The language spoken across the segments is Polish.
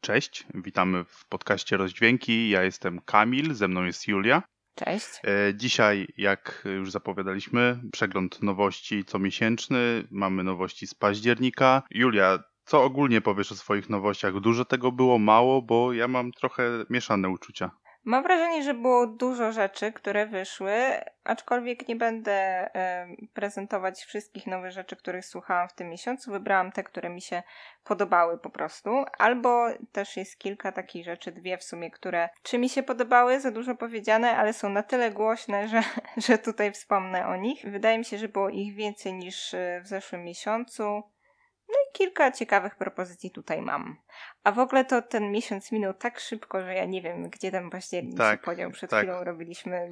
Cześć, witamy w podcaście Rozdźwięki. Ja jestem Kamil, ze mną jest Julia. Cześć. E, dzisiaj, jak już zapowiadaliśmy, przegląd nowości comiesięczny. Mamy nowości z października. Julia, co ogólnie powiesz o swoich nowościach? Dużo tego było, mało, bo ja mam trochę mieszane uczucia. Mam wrażenie, że było dużo rzeczy, które wyszły, aczkolwiek nie będę prezentować wszystkich nowych rzeczy, których słuchałam w tym miesiącu. Wybrałam te, które mi się podobały po prostu, albo też jest kilka takich rzeczy, dwie w sumie, które czy mi się podobały, za dużo powiedziane, ale są na tyle głośne, że, że tutaj wspomnę o nich. Wydaje mi się, że było ich więcej niż e, w zeszłym miesiącu. Kilka ciekawych propozycji tutaj mam. A w ogóle to ten miesiąc minął tak szybko, że ja nie wiem, gdzie ten październik tak, się podział. Przed tak. chwilą robiliśmy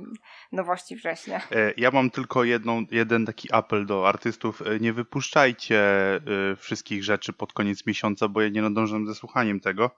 nowości września. E, ja mam tylko jedną, jeden taki apel do artystów. E, nie wypuszczajcie e, wszystkich rzeczy pod koniec miesiąca, bo ja nie nadążam ze słuchaniem tego.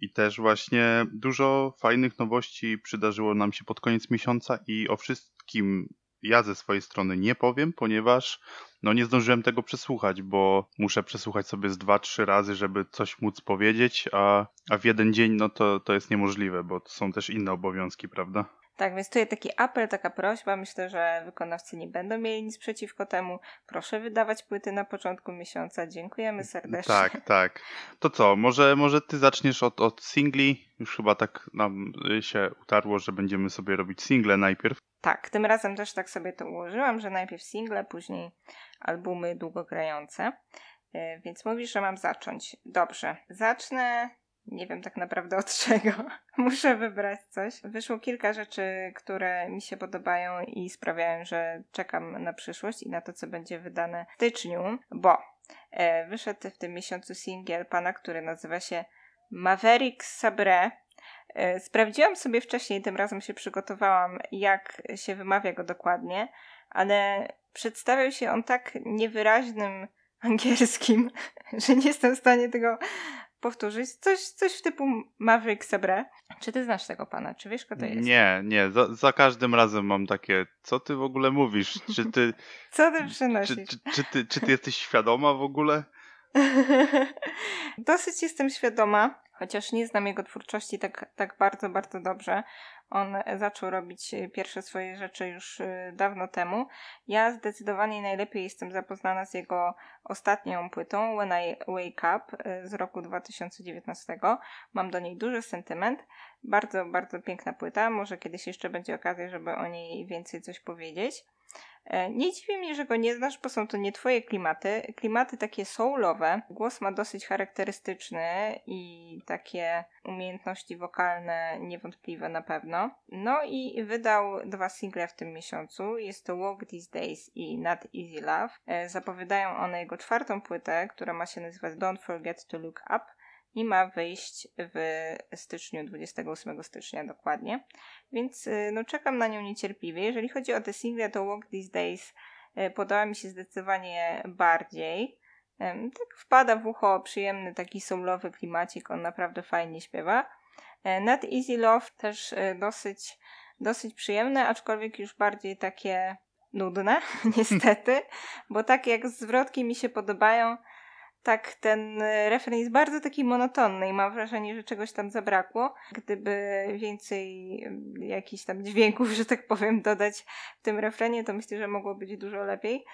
I też właśnie dużo fajnych nowości przydarzyło nam się pod koniec miesiąca i o wszystkim ja ze swojej strony nie powiem, ponieważ no nie zdążyłem tego przesłuchać, bo muszę przesłuchać sobie z dwa, trzy razy, żeby coś móc powiedzieć, a, a w jeden dzień no to, to jest niemożliwe, bo to są też inne obowiązki, prawda? Tak, więc tutaj taki apel, taka prośba. Myślę, że wykonawcy nie będą mieli nic przeciwko temu. Proszę wydawać płyty na początku miesiąca. Dziękujemy serdecznie. Tak, tak. To co, może, może ty zaczniesz od, od singli? Już chyba tak nam się utarło, że będziemy sobie robić single najpierw. Tak, tym razem też tak sobie to ułożyłam, że najpierw single, później albumy długogrające. E, więc mówisz, że mam zacząć. Dobrze, zacznę nie wiem tak naprawdę od czego. Muszę wybrać coś. Wyszło kilka rzeczy, które mi się podobają i sprawiają, że czekam na przyszłość i na to, co będzie wydane w styczniu, bo e, wyszedł w tym miesiącu singiel pana, który nazywa się Maverick Sabre. E, sprawdziłam sobie wcześniej, tym razem się przygotowałam, jak się wymawia go dokładnie, ale przedstawiał się on tak niewyraźnym angielskim, że nie jestem w stanie tego powtórzyć. Coś, coś w typu Maverick Sabre. Czy ty znasz tego pana? Czy wiesz, kto to jest? Nie, nie. Za, za każdym razem mam takie, co ty w ogóle mówisz? Czy ty... co ty przynosisz? Czy, czy, czy, ty, czy ty jesteś świadoma w ogóle? Dosyć jestem świadoma, chociaż nie znam jego twórczości tak, tak bardzo, bardzo dobrze. On zaczął robić pierwsze swoje rzeczy już y, dawno temu. Ja zdecydowanie najlepiej jestem zapoznana z jego ostatnią płytą When I Wake Up y, z roku 2019. Mam do niej duży sentyment. Bardzo, bardzo piękna płyta. Może kiedyś jeszcze będzie okazja, żeby o niej więcej coś powiedzieć. E, nie dziwi mnie, że go nie znasz, bo są to nie twoje klimaty. Klimaty takie soulowe. Głos ma dosyć charakterystyczny i takie umiejętności wokalne niewątpliwe na pewno. No i wydał dwa single w tym miesiącu. Jest to Walk These Days i Not Easy Love. E, zapowiadają one jego czwartą płytę, która ma się nazywać Don't Forget to Look Up i ma wyjść w styczniu, 28 stycznia dokładnie. Więc y, no, czekam na nią niecierpliwie. Jeżeli chodzi o te single, to Walk These Days y, podoba mi się zdecydowanie bardziej. Tak wpada w ucho przyjemny taki soulowy klimacik, on naprawdę fajnie śpiewa. E, Not Easy Love też y, dosyć, dosyć przyjemne, aczkolwiek już bardziej takie nudne, niestety, bo tak jak zwrotki mi się podobają, tak ten e, refren jest bardzo taki monotonny i mam wrażenie, że czegoś tam zabrakło. Gdyby więcej jakichś tam dźwięków, że tak powiem, dodać w tym refrenie, to myślę, że mogło być dużo lepiej.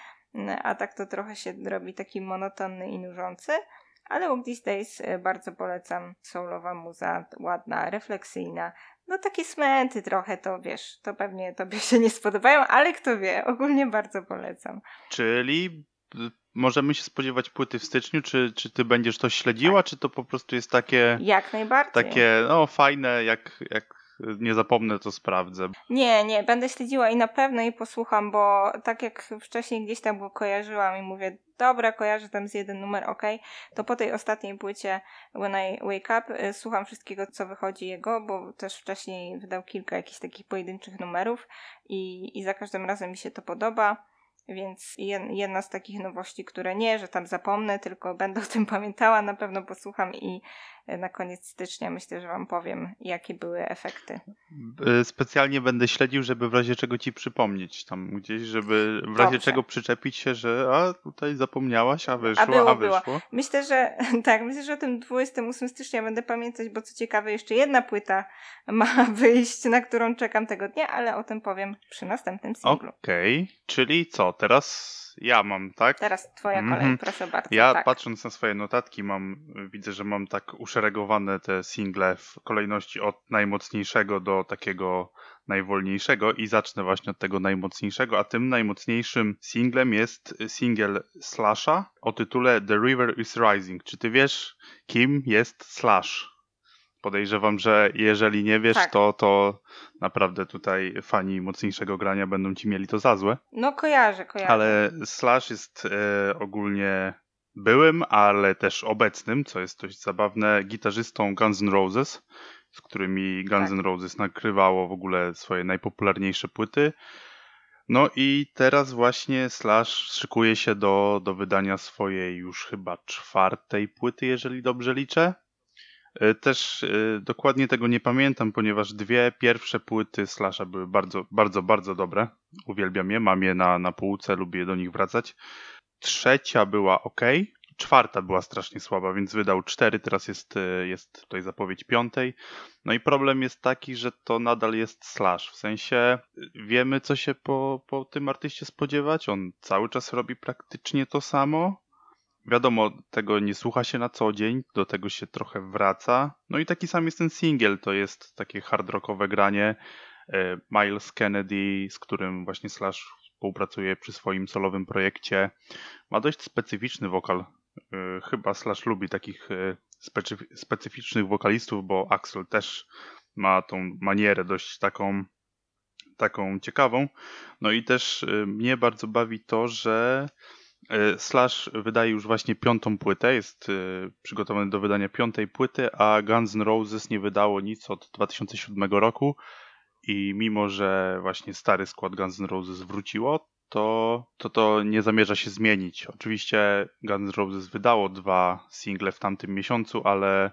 A tak to trochę się robi taki monotonny i nużący. Ale Walk These Days e, bardzo polecam. Soulowa muza, ładna, refleksyjna. No takie smęty trochę, to wiesz, to pewnie tobie się nie spodobają, ale kto wie, ogólnie bardzo polecam. Czyli możemy się spodziewać płyty w styczniu? Czy, czy ty będziesz to śledziła, tak. czy to po prostu jest takie. Jak najbardziej. Takie, no fajne, jak, jak nie zapomnę, to sprawdzę. Nie, nie, będę śledziła i na pewno jej posłucham, bo tak jak wcześniej gdzieś tam go kojarzyłam i mówię, dobra, kojarzę tam z jeden numer, ok, to po tej ostatniej płycie When I Wake Up y, słucham wszystkiego, co wychodzi jego, bo też wcześniej wydał kilka jakichś takich pojedynczych numerów i, i za każdym razem mi się to podoba. Więc jedna z takich nowości, które nie, że tam zapomnę, tylko będę o tym pamiętała, na pewno posłucham i, e, na koniec stycznia myślę, że Wam powiem, jakie były efekty. Y, Specjalnie będę śledził, żeby w razie czego ci przypomnieć tam gdzieś, żeby w razie Dobrze. czego przyczepić się, że a tutaj zapomniałaś, a wyszło, a, było, było. wyszło. Myślę, że tak, myślę, że o tym 28 stycznia będę pamiętać, bo co ciekawe, jeszcze jedna płyta ma wyjść, na którą czekam tego dnia, ale o tym powiem przy następnym singlu. Okej, czyli co, teraz ja mam, tak? Teraz twoja Mhm. kolej, proszę bardzo. Ja tak. patrząc na swoje notatki mam, widzę, że mam tak uszeregowane te single w kolejności od najmocniejszego do takiego najwolniejszego i zacznę właśnie od tego najmocniejszego, a tym najmocniejszym singlem jest single Slasha o tytule The River is Rising. Czy ty wiesz, kim jest Slash? Podejrzewam, że jeżeli nie wiesz, Tak. to, to naprawdę tutaj fani mocniejszego grania będą ci mieli to za złe. No kojarzę, kojarzę. Ale Slash jest e, ogólnie byłym, ale też obecnym, co jest dość zabawne, gitarzystą Guns N' Roses, z którymi Guns Tak. N' Roses nakrywało w ogóle swoje najpopularniejsze płyty. No i teraz właśnie Slash szykuje się do, do wydania swojej już chyba czwartej płyty, jeżeli dobrze liczę. E, Też e, dokładnie tego nie pamiętam, ponieważ dwie pierwsze płyty Slasha były bardzo, bardzo, bardzo dobre. Uwielbiam je, mam je na, na półce, lubię do nich wracać. Trzecia była ok, czwarta była strasznie słaba, więc wydał cztery, teraz jest, e, jest tutaj zapowiedź piątej. No i problem jest taki, że to nadal jest Slash, w sensie wiemy co się po, po tym artyście spodziewać, on cały czas robi praktycznie to samo. Wiadomo, tego nie słucha się na co dzień, do tego się trochę wraca. No i taki sam jest ten singiel, to jest takie hard rockowe granie. E, Miles Kennedy, z którym właśnie Slash współpracuje przy swoim solowym projekcie, ma dość specyficzny wokal. E, Chyba Slash lubi takich e, specyf- specyficznych wokalistów, bo Axel też ma tą manierę dość taką, taką ciekawą. No i też mnie bardzo bawi to, że Slash wydaje już właśnie piątą płytę, jest e, przygotowany do wydania piątej płyty, a Guns N' Roses nie wydało nic od 2007 roku i mimo, że właśnie stary skład Guns N' Roses wróciło, to to, to nie zamierza się zmienić. Oczywiście Guns N' Roses wydało dwa single w tamtym miesiącu, ale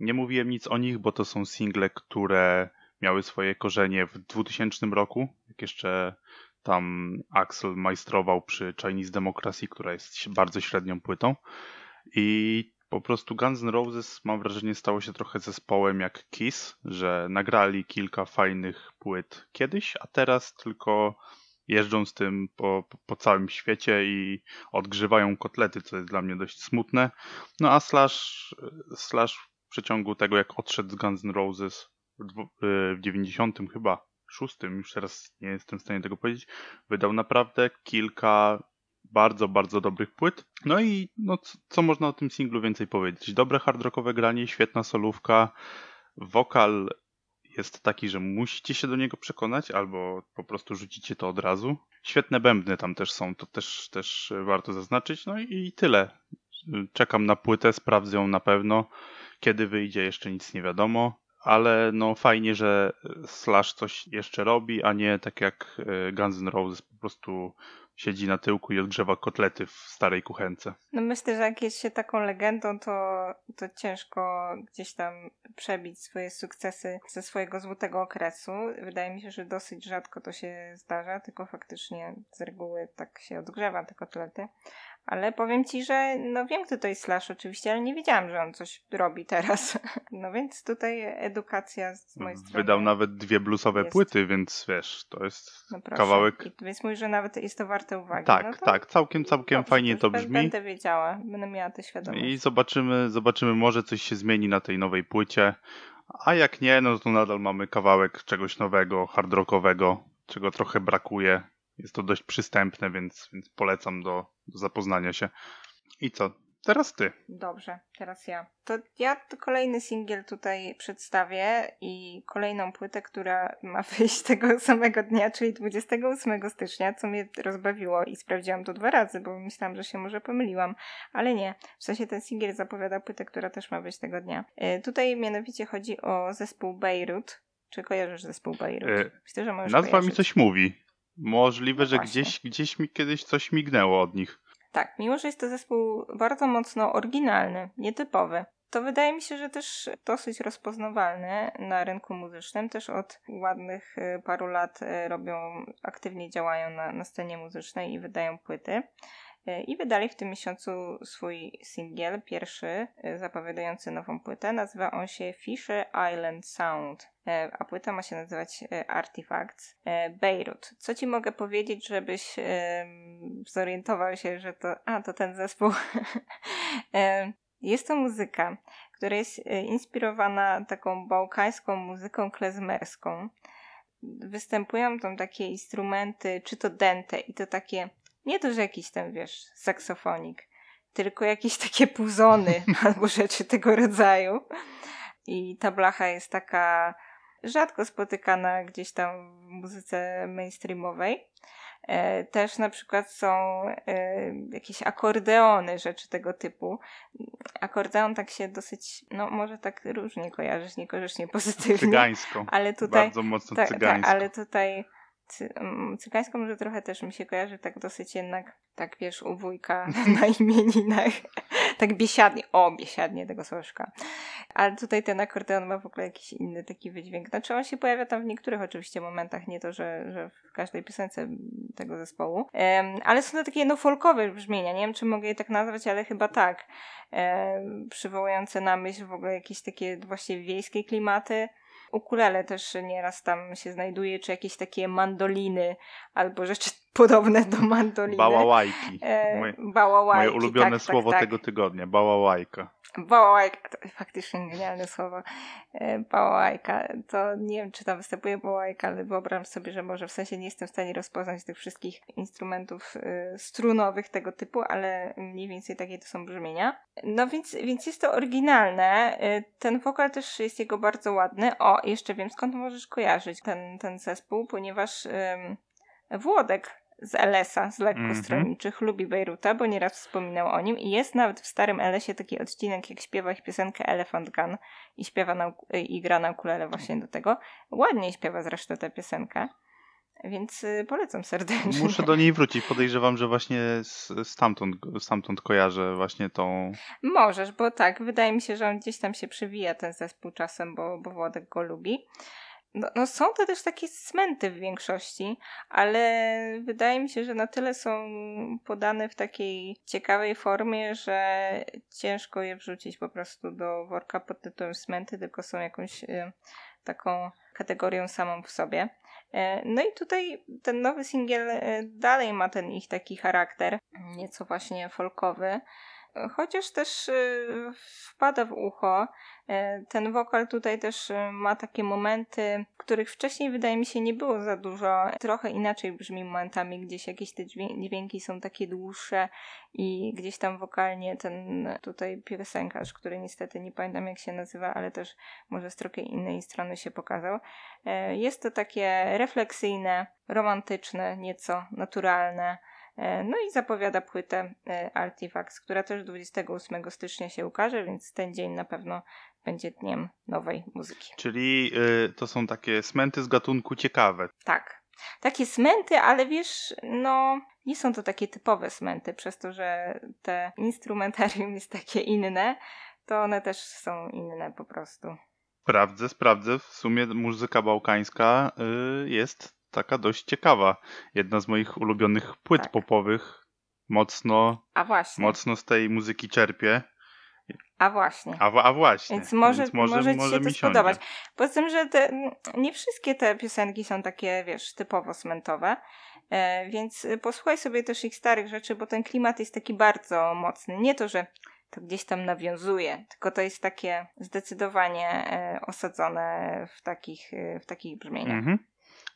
nie mówiłem nic o nich, bo to są single, które miały swoje korzenie w 2000 roku, jak jeszcze tam Axel majstrował przy Chinese Democracy, która jest bardzo średnią płytą. I po prostu Guns N' Roses mam wrażenie stało się trochę zespołem jak Kiss, że nagrali kilka fajnych płyt kiedyś, a teraz tylko jeżdżą z tym po, po, całym świecie i odgrzewają kotlety, co jest dla mnie dość smutne. No a Slash, Slash w przeciągu tego jak odszedł z Guns N' Roses w, dwu- w 90 chyba szóstym, już teraz nie jestem w stanie tego powiedzieć, wydał naprawdę kilka bardzo, bardzo dobrych płyt. No i no, co, można o tym singlu więcej powiedzieć? Dobre hard rockowe granie, świetna solówka, wokal jest taki, że musicie się do niego przekonać, albo po prostu rzucicie to od razu. Świetne bębny tam też są, to też, też warto zaznaczyć. No i tyle. Czekam na płytę, sprawdzę ją na pewno. Kiedy wyjdzie, jeszcze nic nie wiadomo. Ale no fajnie, że Slash coś jeszcze robi, a nie tak jak e, Guns N' Roses po prostu siedzi na tyłku i odgrzewa kotlety w starej kuchence. No myślę, że jak jest się taką legendą, to, to ciężko gdzieś tam przebić swoje sukcesy ze swojego złotego okresu. Wydaje mi się, że dosyć rzadko to się zdarza, tylko faktycznie z reguły tak się odgrzewa te kotlety. Ale powiem ci, że no wiem, kto to jest Slash oczywiście, ale nie wiedziałam, że on coś robi teraz. No więc tutaj edukacja z mojej strony. Wydał nawet dwie bluesowe jest. płyty, więc wiesz, to jest no kawałek. I, więc mówisz, że nawet jest to warte uwagi. Tak, no to tak, całkiem, całkiem dobrze, fajnie to brzmi. Będę wiedziała, będę miała tę świadomość. I zobaczymy, zobaczymy, może coś się zmieni na tej nowej płycie. A jak nie, no to nadal mamy kawałek czegoś nowego, hard rockowego, czego trochę brakuje. Jest to dość przystępne, więc, więc polecam do, do zapoznania się. I co? Teraz ty. Dobrze, teraz ja. To ja kolejny singiel tutaj przedstawię i kolejną płytę, która ma wyjść tego samego dnia, czyli 28 stycznia, co mnie rozbawiło i sprawdziłam to dwa razy, bo myślałam, że się może pomyliłam, ale nie. W sensie ten singiel zapowiada płytę, która też ma wyjść tego dnia. E, tutaj mianowicie chodzi o zespół Beirut. Czy kojarzysz zespół Beirut? E, Myślę, że możesz Nazwa mi kojarzyć. coś mówi. Możliwe, No że właśnie. gdzieś, gdzieś mi kiedyś coś mignęło od nich. Tak, mimo że jest to zespół bardzo mocno oryginalny, nietypowy, to wydaje mi się, że też dosyć rozpoznawalny na rynku muzycznym. Też od ładnych y, paru lat y, robią, aktywnie działają na, na scenie muzycznej i wydają płyty. Y, I wydali w tym miesiącu swój singiel, pierwszy, zapowiadający nową płytę. Nazywa on się Fisher Island Sound, a płyta ma się nazywać Artifacts Beirut. Co ci mogę powiedzieć, żebyś zorientował się, że to. A, to ten zespół. Jest to muzyka, która jest e, inspirowana taką bałkańską muzyką klezmerską. Występują tam takie instrumenty, czy to dente i to takie, nie to, że jakiś tam, wiesz, saksofonik, tylko jakieś takie puzony albo rzeczy tego rodzaju. I ta blacha jest taka rzadko spotykana gdzieś tam w muzyce mainstreamowej. E, też na przykład są e, jakieś akordeony, rzeczy tego typu. Akordeon tak się dosyć, no może tak różnie kojarzysz, niekorzycznie pozytywnie. Cygańsko. Ale tutaj, Bardzo mocno cygańsko. Tak, ale tutaj cy, mm, może trochę też mi się kojarzy tak dosyć jednak, tak wiesz, u wujka na imieninach. tak biesiadnie, o biesiadnie tego słożka. Ale tutaj ten akordeon ma w ogóle jakiś inny taki wydźwięk. Znaczy on się pojawia tam w niektórych oczywiście momentach, nie to, że, że w każdej piosence tego zespołu. Um, ale są to takie no folkowe brzmienia, nie wiem czy mogę je tak nazwać, ale chyba tak. Przywołujące na myśl w ogóle jakieś takie właściwie wiejskie klimaty ukulele też nieraz tam się znajduje, czy jakieś takie mandoliny albo rzeczy podobne do mandoliny. Bałałajki. E, moje, bałałajki. Moje ulubione tak, słowo tak, tak. tego tygodnia. Bałałajka. Bałałajka, to faktycznie genialne słowo. E, bałałajka. To nie wiem, czy tam występuje bałałajka, ale wyobrażam sobie, że może w sensie nie jestem w stanie rozpoznać tych wszystkich instrumentów y, strunowych tego typu, ale mniej więcej takie to są brzmienia. No więc, więc jest to oryginalne. Ten wokal też jest jego bardzo ładny. O, jeszcze wiem skąd możesz kojarzyć ten, ten zespół, ponieważ Włodek z LS-a, z lekkostronniczych, mm-hmm. lubi Bejruta, bo nieraz wspominał o nim i jest nawet w starym LS-ie taki odcinek, jak śpiewa ich piosenkę Elephant Gun i śpiewa na, i gra na ukulele właśnie do tego. Ładnie śpiewa zresztą tę piosenkę. Więc y, polecam serdecznie. Muszę do niej wrócić. Podejrzewam, że właśnie stamtąd, stamtąd kojarzę właśnie tą. Możesz, bo tak, wydaje mi się, że on gdzieś tam się przewija ten zespół czasem, bo, bo Włodek go lubi. No, no, są to też takie smenty w większości, ale wydaje mi się, że na tyle są podane w takiej ciekawej formie, że ciężko je wrzucić po prostu do worka pod tytułem smenty, tylko są jakąś y, taką kategorią samą w sobie. E, no i tutaj ten nowy singiel e, dalej ma ten ich taki charakter, nieco właśnie folkowy chociaż też y, wpada w ucho. E, ten wokal tutaj też y, ma takie momenty, których wcześniej wydaje mi się nie było za dużo. Trochę inaczej brzmi momentami, gdzieś jakieś te dźwięki są takie dłuższe i gdzieś tam wokalnie ten tutaj piosenkarz, który niestety nie pamiętam jak się nazywa, ale też może z trochę innej strony się pokazał. Jest to takie refleksyjne, romantyczne, nieco naturalne. E, no i zapowiada płytę e, Artifacts, która też 28 stycznia się ukaże, więc ten dzień na pewno będzie dniem nowej muzyki. Czyli y, to są takie smenty z gatunku ciekawe. Tak. Takie smenty, ale wiesz, no nie są to takie typowe smenty, przez to, że te instrumentarium jest takie inne, to one też są inne po prostu. Sprawdzę, sprawdzę. W sumie muzyka bałkańska y, jest taka dość ciekawa. Jedna z moich ulubionych płyt tak. popowych. Mocno, a właśnie. mocno z tej muzyki czerpie. A właśnie. A, a właśnie. Więc może, Więc może, może, może ci się to spodobać. Poza tym, że te, nie wszystkie te piosenki są takie, wiesz, typowo smentowe. E, więc posłuchaj sobie też ich starych rzeczy, bo ten klimat jest taki bardzo mocny. Nie to, że to gdzieś tam nawiązuje, tylko to jest takie zdecydowanie e, osadzone w takich, e, w takich brzmieniach. Mhm.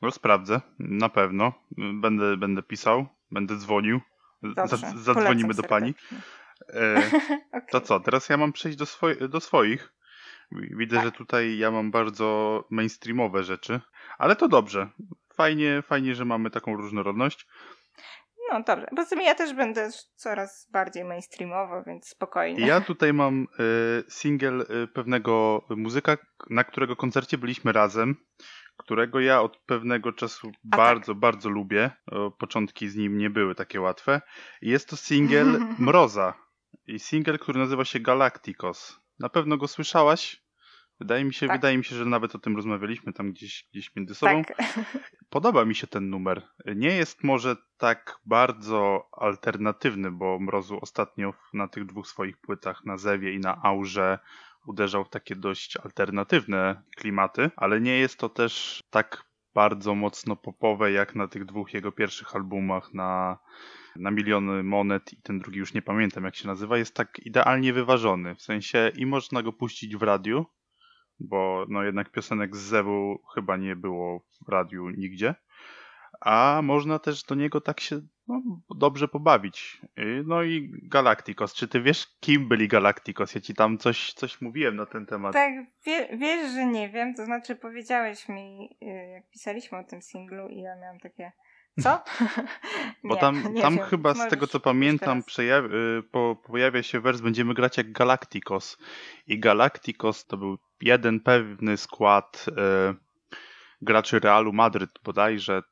No sprawdzę, na pewno. Będę, będę pisał, będę dzwonił. Dobrze, zadzwonimy do pani. E, okay. To co, teraz ja mam przejść do, swoi do swoich. Widzę, tak. że tutaj ja mam bardzo mainstreamowe rzeczy, ale to dobrze. Fajnie, fajnie, że mamy taką różnorodność. No dobrze, bo tym ja też będę coraz bardziej mainstreamowo, więc spokojnie. Ja tutaj mam y, singiel y, pewnego muzyka, na którego koncercie byliśmy razem którego ja od pewnego czasu A bardzo, tak. bardzo lubię. Początki z nim nie były takie łatwe. Jest to singiel Mroza. I singiel, który nazywa się Galacticos. Na pewno go słyszałaś. Wydaje mi się, Tak. wydaje mi się, że nawet o tym rozmawialiśmy tam gdzieś, gdzieś między sobą. Tak. Podoba mi się ten numer. Nie jest może tak bardzo alternatywny, bo Mrozu ostatnio na tych dwóch swoich płytach, na Zewie i na Aurze, uderzał w takie dość alternatywne klimaty, ale nie jest to też tak bardzo mocno popowe jak na tych dwóch jego pierwszych albumach na, na miliony monet i ten drugi już nie pamiętam jak się nazywa, jest tak idealnie wyważony. W sensie i można go puścić w radiu, bo no jednak piosenek z Zewu chyba nie było w radiu nigdzie. A można też do niego tak się no, dobrze pobawić. Y, No i Galacticos. Czy ty wiesz, kim byli Galacticos? Ja ci tam coś, coś mówiłem na ten temat. Tak, wie, wiesz, że nie wiem, to znaczy powiedziałeś mi, y, jak pisaliśmy o tym singlu i ja miałam takie, co? Bo Nie, tam, nie tam wiem. chyba z tego co pamiętam y, po, pojawia się wers Będziemy grać jak Galacticos. I Galacticos to był jeden pewny skład y, graczy Realu Madryt bodajże.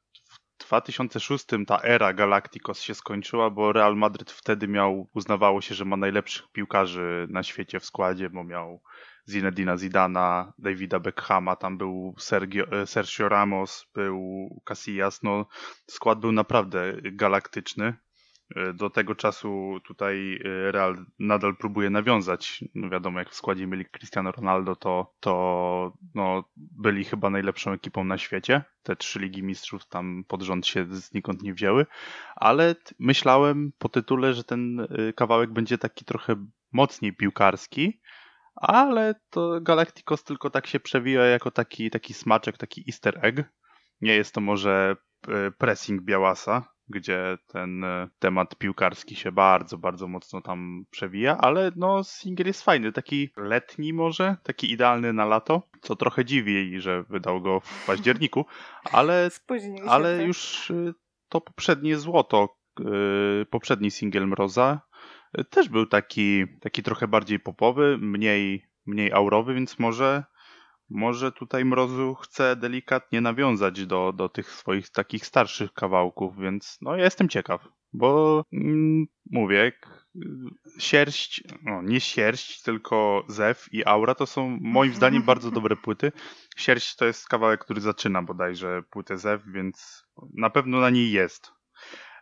W 2006 ta era Galacticos się skończyła, bo Real Madryt wtedy miał, uznawało się, że ma najlepszych piłkarzy na świecie w składzie, bo miał Zinedina Zidana, Davida Beckhama, tam był Sergio, e, Sergio Ramos, był Casillas, no skład był naprawdę galaktyczny. E, Do tego czasu tutaj e, Real nadal próbuje nawiązać. No wiadomo, jak w składzie mieli Cristiano Ronaldo, to, to no, byli chyba najlepszą ekipą na świecie. Te trzy ligi mistrzów tam pod rząd się znikąd nie wzięły. Ale myślałem po tytule, że ten e, kawałek będzie taki trochę mocniej piłkarski. Ale to Galacticos tylko tak się przewija jako taki, taki smaczek, taki easter egg. Nie jest to może pressing Białasa, gdzie ten e, temat piłkarski się bardzo, bardzo mocno tam przewija, ale no singiel jest fajny, taki letni może, taki idealny na lato, co trochę dziwi, że wydał go w październiku, ale, ale trochę. już e, to poprzednie złoto, e, poprzedni singiel Mroza też był taki, taki trochę bardziej popowy, mniej, mniej aurowy, więc może może tutaj Mrozu chce delikatnie nawiązać do, do tych swoich takich starszych kawałków, więc no ja jestem ciekaw, bo mm, mówię, sierść, no nie sierść, tylko zew i aura to są moim zdaniem bardzo dobre płyty. Sierść to jest kawałek, który zaczyna bodajże płytę zew, więc na pewno na niej jest.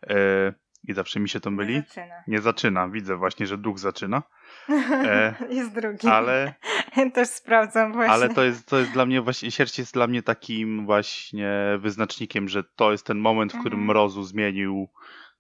E, I zawsze mi się to myli. Nie zaczyna. Nie zaczyna, widzę właśnie, że duch zaczyna, E, jest drugi. ale Też sprawdzam właśnie. Ale to jest, to jest dla mnie właśnie, sierść jest dla mnie takim właśnie wyznacznikiem, że to jest ten moment, w którym Mhm. Mrozu zmienił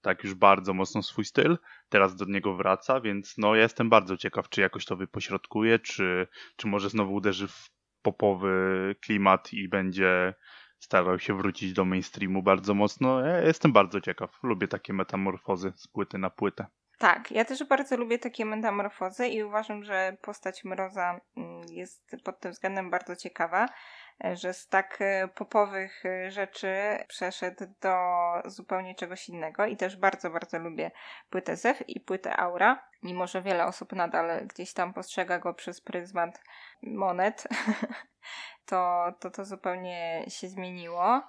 tak już bardzo mocno swój styl. Teraz do niego wraca, więc no ja jestem bardzo ciekaw, czy jakoś to wypośrodkuje, czy, czy może znowu uderzy w popowy klimat i będzie starał się wrócić do mainstreamu bardzo mocno. Ja jestem bardzo ciekaw. Lubię takie metamorfozy z płyty na płytę. Tak, ja też bardzo lubię takie metamorfozy i uważam, że postać Mroza mm, jest pod tym względem bardzo ciekawa, e, że z tak e, popowych e, rzeczy przeszedł do zupełnie czegoś innego i też bardzo, bardzo lubię płytę Zew i płytę Aura, mimo że wiele osób nadal gdzieś tam postrzega go przez pryzmat monet, to, to to zupełnie się zmieniło.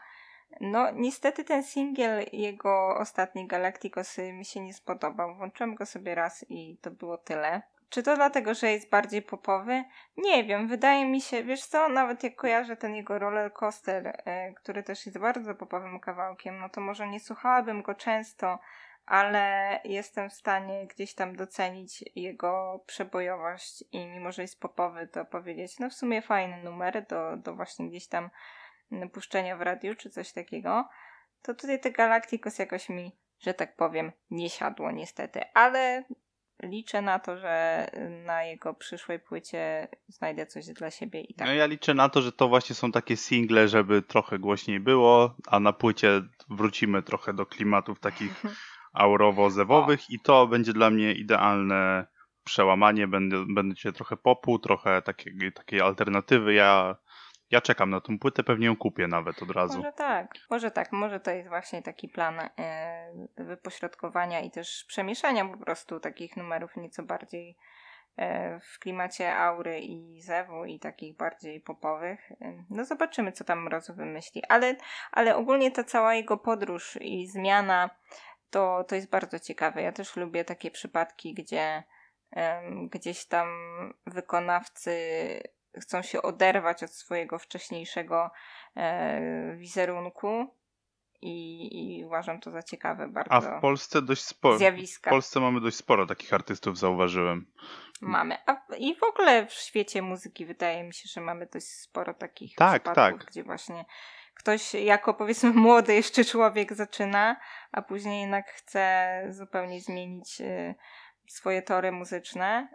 No, niestety ten singiel, jego ostatni Galacticos mi się nie spodobał. Włączyłem go sobie raz i to było tyle. Czy to dlatego, że jest bardziej popowy? Nie wiem, wydaje mi się, wiesz co, nawet jak kojarzę ten jego roller coaster, e, który też jest bardzo popowym kawałkiem, no to może nie słuchałabym go często, ale jestem w stanie gdzieś tam docenić jego przebojowość i mimo, że jest popowy, to powiedzieć, no w sumie fajny numer do, do właśnie gdzieś tam puszczenia w radiu czy coś takiego, to tutaj te Galacticos jakoś mi, że tak powiem, nie siadło niestety, ale liczę na to, że na jego przyszłej płycie znajdę coś dla siebie i tak. No ja liczę na to, że to właśnie są takie single, żeby trochę głośniej było, a na płycie wrócimy trochę do klimatów takich aurowo-zewowych i to będzie dla mnie idealne przełamanie. Będę, będzie trochę popu, trochę takiej, takiej alternatywy. Ja, ja czekam na tą płytę, pewnie ją kupię nawet od razu. Może tak, może tak, może to jest właśnie taki plan e, wypośrodkowania i też przemieszania po prostu takich numerów nieco bardziej e, w klimacie aury i zewu i takich bardziej popowych. E, No zobaczymy, co tam Mrozu wymyśli. Ale, ale ogólnie ta cała jego podróż i zmiana to, to jest bardzo ciekawe. Ja też lubię takie przypadki, gdzie gdzieś tam wykonawcy chcą się oderwać od swojego wcześniejszego e, wizerunku i, i, uważam to za ciekawe bardzo. A w Polsce dość sporo. Zjawiska. W Polsce mamy dość sporo takich artystów, zauważyłem. Mamy. A I w ogóle w świecie muzyki wydaje mi się, że mamy dość sporo takich tak, przypadków, tak. gdzie właśnie ktoś jako powiedzmy młody jeszcze człowiek zaczyna, a później jednak chce zupełnie zmienić y, swoje tory muzyczne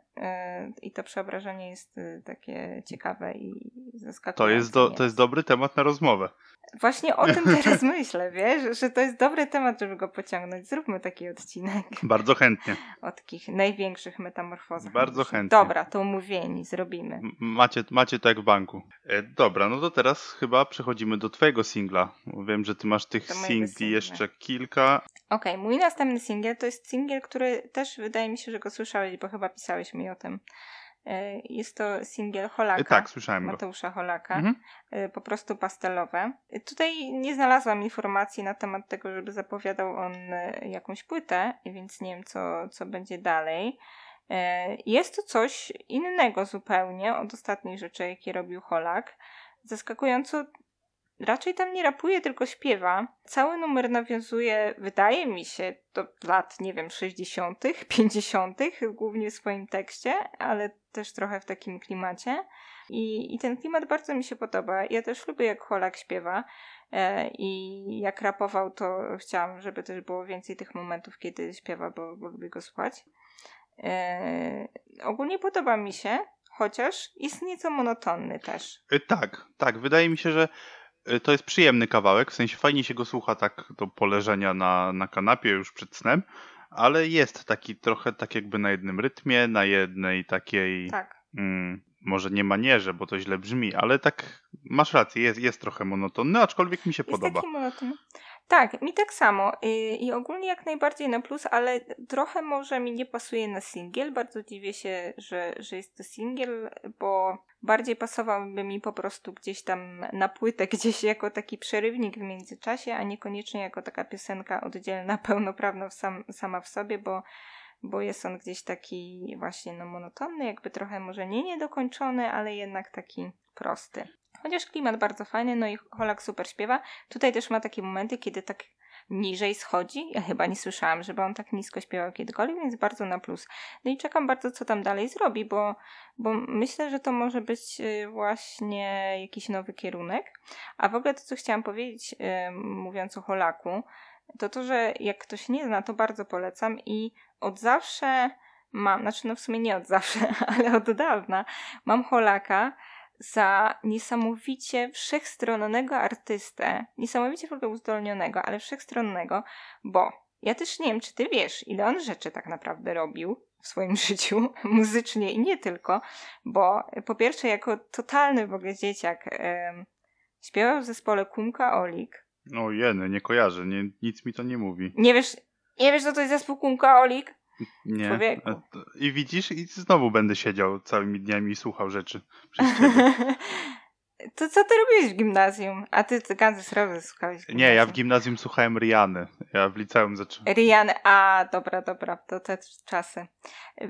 i to przeobrażenie jest y, takie ciekawe i zaskakujące. To jest, do, to jest dobry temat na rozmowę. Właśnie o tym teraz myślę, wiesz, że to jest dobry temat, żeby go pociągnąć. Zróbmy taki odcinek. Bardzo chętnie. O takich największych metamorfozach. Bardzo chętnie. Dobra, to umówieni, zrobimy. Macie, macie to jak w banku. E, dobra, no to teraz chyba przechodzimy do twojego singla. Wiem, że ty masz tych singli jeszcze kilka. Okej, okay, mój następny singiel to jest singiel, który też wydaje mi się, że go słyszałeś, bo chyba pisałeś mi o tym. E, jest to singiel Holaka. Tak, słyszałem Mateusza go. Holaka. Mhm. E, po prostu pastelowe. E, tutaj nie znalazłam informacji na temat tego, żeby zapowiadał on jakąś płytę, więc nie wiem, co, co będzie dalej. Jest to coś innego zupełnie od ostatnich rzeczy, jakie robił Holak. Zaskakująco raczej tam nie rapuje, tylko śpiewa. Cały numer nawiązuje, wydaje mi się, do lat, nie wiem, 60., 50., głównie w swoim tekście, ale też trochę w takim klimacie. I, I ten klimat bardzo mi się podoba. Ja też lubię, jak Holak śpiewa. E, I jak rapował, to chciałam, żeby też było więcej tych momentów, kiedy śpiewa, bo, bo lubię go słuchać. E, ogólnie podoba mi się, chociaż jest nieco monotonny też. E, tak, tak. Wydaje mi się, że to jest przyjemny kawałek, w sensie fajnie się go słucha tak do poleżenia na, na kanapie już przed snem, ale jest taki trochę tak jakby na jednym rytmie, na jednej takiej tak. mm, może nie manierze, bo to źle brzmi, ale tak masz rację, jest, jest trochę monotonny, aczkolwiek mi się jest podoba. Taki monotonny. Tak, mi tak samo. I, I ogólnie jak najbardziej na plus, ale trochę może mi nie pasuje na singiel. Bardzo dziwię się, że, że jest to singiel, bo bardziej pasowałby mi po prostu gdzieś tam na płytę, gdzieś jako taki przerywnik w międzyczasie, a niekoniecznie jako taka piosenka oddzielna, pełnoprawna w sam, sama w sobie, bo bo jest on gdzieś taki właśnie no monotonny, jakby trochę może nie niedokończony, ale jednak taki prosty. Chociaż klimat bardzo fajny, no i Holak super śpiewa. Tutaj też ma takie momenty, kiedy tak niżej schodzi. Ja chyba nie słyszałam, żeby on tak nisko śpiewał kiedykolwiek, więc bardzo na plus. No i czekam bardzo, co tam dalej zrobi, bo, bo myślę, że to może być y, właśnie jakiś nowy kierunek. A w ogóle to, co chciałam powiedzieć, yy, mówiąc o Holaku, to to, że jak ktoś nie zna, to bardzo polecam i od zawsze mam, znaczy no w sumie nie od zawsze, ale od dawna mam Holaka za niesamowicie wszechstronnego artystę, niesamowicie w ogóle uzdolnionego, ale wszechstronnego, bo ja też nie wiem, czy ty wiesz, ile on rzeczy tak naprawdę robił w swoim życiu, muzycznie i nie tylko, bo po pierwsze, jako totalny w ogóle dzieciak, e, śpiewał w zespole Kumka Olik. O jeny, nie kojarzę, nie, nic mi to nie mówi. Nie wiesz, nie wiesz, co to jest zespół Kumka Olik? Nie. Człowieku. I widzisz, i znowu będę siedział całymi dniami i słuchał rzeczy przez ciebie. To co ty robiłeś w gimnazjum? A ty, Kansas Roses słuchałeś Nie, ja w gimnazjum słuchałem Riany. Ja w liceum zacząłem. Riany, a dobra, dobra, to te czasy.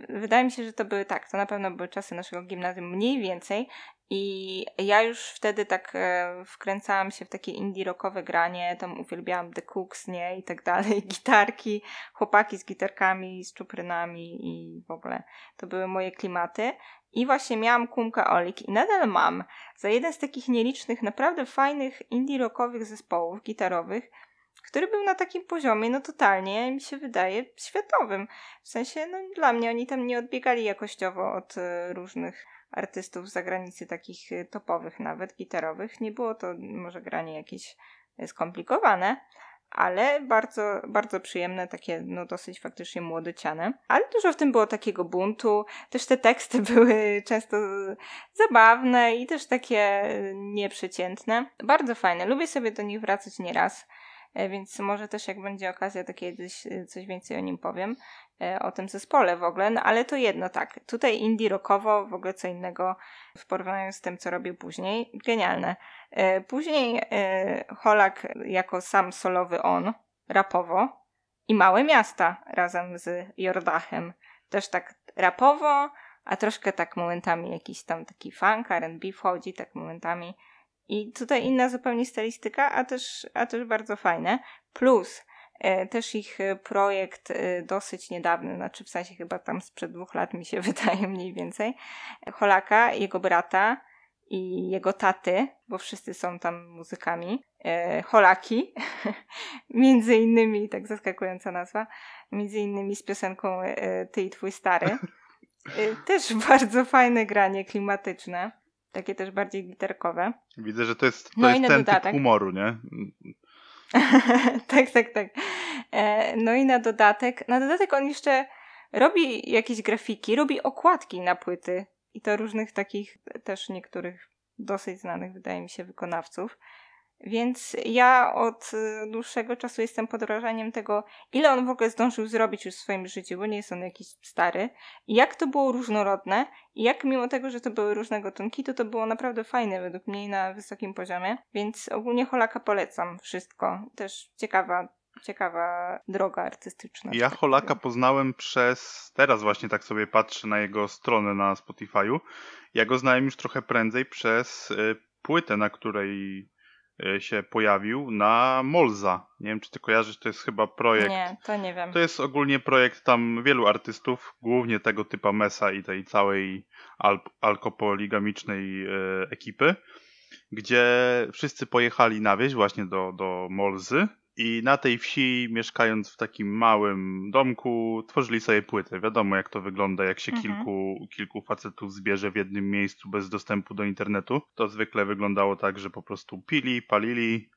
Wydaje mi się, że to były tak, to na pewno były czasy naszego gimnazjum mniej więcej i ja już wtedy tak e, wkręcałam się w takie indie rockowe granie, tam uwielbiałam The Cooks, nie, i tak dalej, gitarki, chłopaki z gitarkami, z czuprynami i w ogóle to były moje klimaty. I właśnie miałam Kumka Olik i nadal mam za jeden z takich nielicznych, naprawdę fajnych indie rockowych zespołów gitarowych, który był na takim poziomie, no totalnie mi się wydaje światowym. W sensie, no dla mnie oni tam nie odbiegali jakościowo od y, różnych artystów z zagranicy, takich y, topowych nawet, gitarowych. Nie było to może granie jakieś y, skomplikowane, ale bardzo, bardzo przyjemne, takie no dosyć faktycznie młodociane. Ale dużo w tym było takiego buntu, też te teksty były często zabawne i też takie nieprzeciętne. Bardzo fajne, lubię sobie do nich wracać nieraz. Więc może też jak będzie okazja, to kiedyś coś więcej o nim powiem, o tym zespole w ogóle, no ale to jedno tak, tutaj indie rockowo, w ogóle co innego w porównaniu z tym, co robił później, genialne. Później Holak jako sam solowy on, rapowo i Małe Miasta razem z Jordachem, też tak rapowo, a troszkę tak momentami jakiś tam taki funk, R&B wchodzi tak momentami. I tutaj inna zupełnie stylistyka, a też, a też bardzo fajne. Plus e, też ich e, projekt e, dosyć niedawny, znaczy w sensie chyba tam sprzed dwóch lat mi się wydaje mniej więcej. Holaka, jego brata i jego taty, bo wszyscy są tam muzykami. E, Holaki, między innymi, tak zaskakująca nazwa, między innymi z piosenką e, Ty i Twój Stary. E, też bardzo fajne granie klimatyczne, takie też bardziej literkowe. Widzę, że to jest, to No jest ten dodatek. typ humoru, nie? tak, tak, tak. E, no i na dodatek, na dodatek on jeszcze robi jakieś grafiki, robi okładki na płyty i to różnych takich też niektórych dosyć znanych, wydaje mi się, wykonawców. Więc ja od y, dłuższego czasu jestem pod wrażeniem tego, ile on w ogóle zdążył zrobić już w swoim życiu, bo nie jest on jakiś stary. Jak to było różnorodne i jak mimo tego, że to były różne gatunki, to to było naprawdę fajne według mnie na wysokim poziomie. Więc ogólnie Holaka polecam wszystko. Też ciekawa, ciekawa droga artystyczna. Ja tak Holaka powiem. poznałem przez. Teraz właśnie tak sobie patrzę na jego stronę na Spotify'u. Ja go znałem już trochę prędzej przez y, płytę, na której się pojawił, na Molza. Nie wiem, czy ty kojarzysz, to jest chyba projekt. Nie, to nie wiem. To jest ogólnie projekt tam wielu artystów, głównie tego typa Mesa i tej całej al- alkopoligamicznej e, ekipy, gdzie wszyscy pojechali na wieś właśnie do, do Molzy i na tej wsi, mieszkając w takim małym domku, tworzyli sobie płytę. Wiadomo, jak to wygląda, jak się Mhm. kilku, kilku facetów zbierze w jednym miejscu bez dostępu do internetu. To zwykle wyglądało tak, że po prostu pili, palili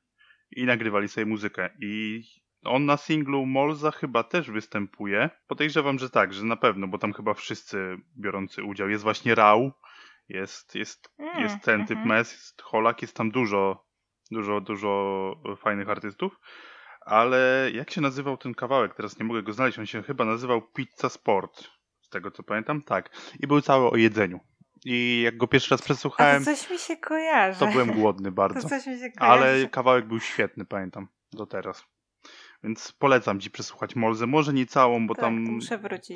i nagrywali sobie muzykę. I on na singlu Molza chyba też występuje. Podejrzewam, że tak, że na pewno, bo tam chyba wszyscy biorący udział. Jest właśnie Rał, jest, jest, Mm, jest ten typ mhm. mes, jest Holak, jest tam dużo, dużo, dużo fajnych artystów. Ale jak się nazywał ten kawałek? Teraz nie mogę go znaleźć. On się chyba nazywał Pizza Sport. Z tego co pamiętam, tak. I był cały o jedzeniu. I jak go pierwszy raz A to przesłuchałem, coś mi się kojarzy. to byłem głodny To bardzo. coś mi się kojarzy. Ale kawałek był świetny, pamiętam, do teraz. Więc polecam ci przesłuchać Molzę. Może nie całą, bo Tak, to tam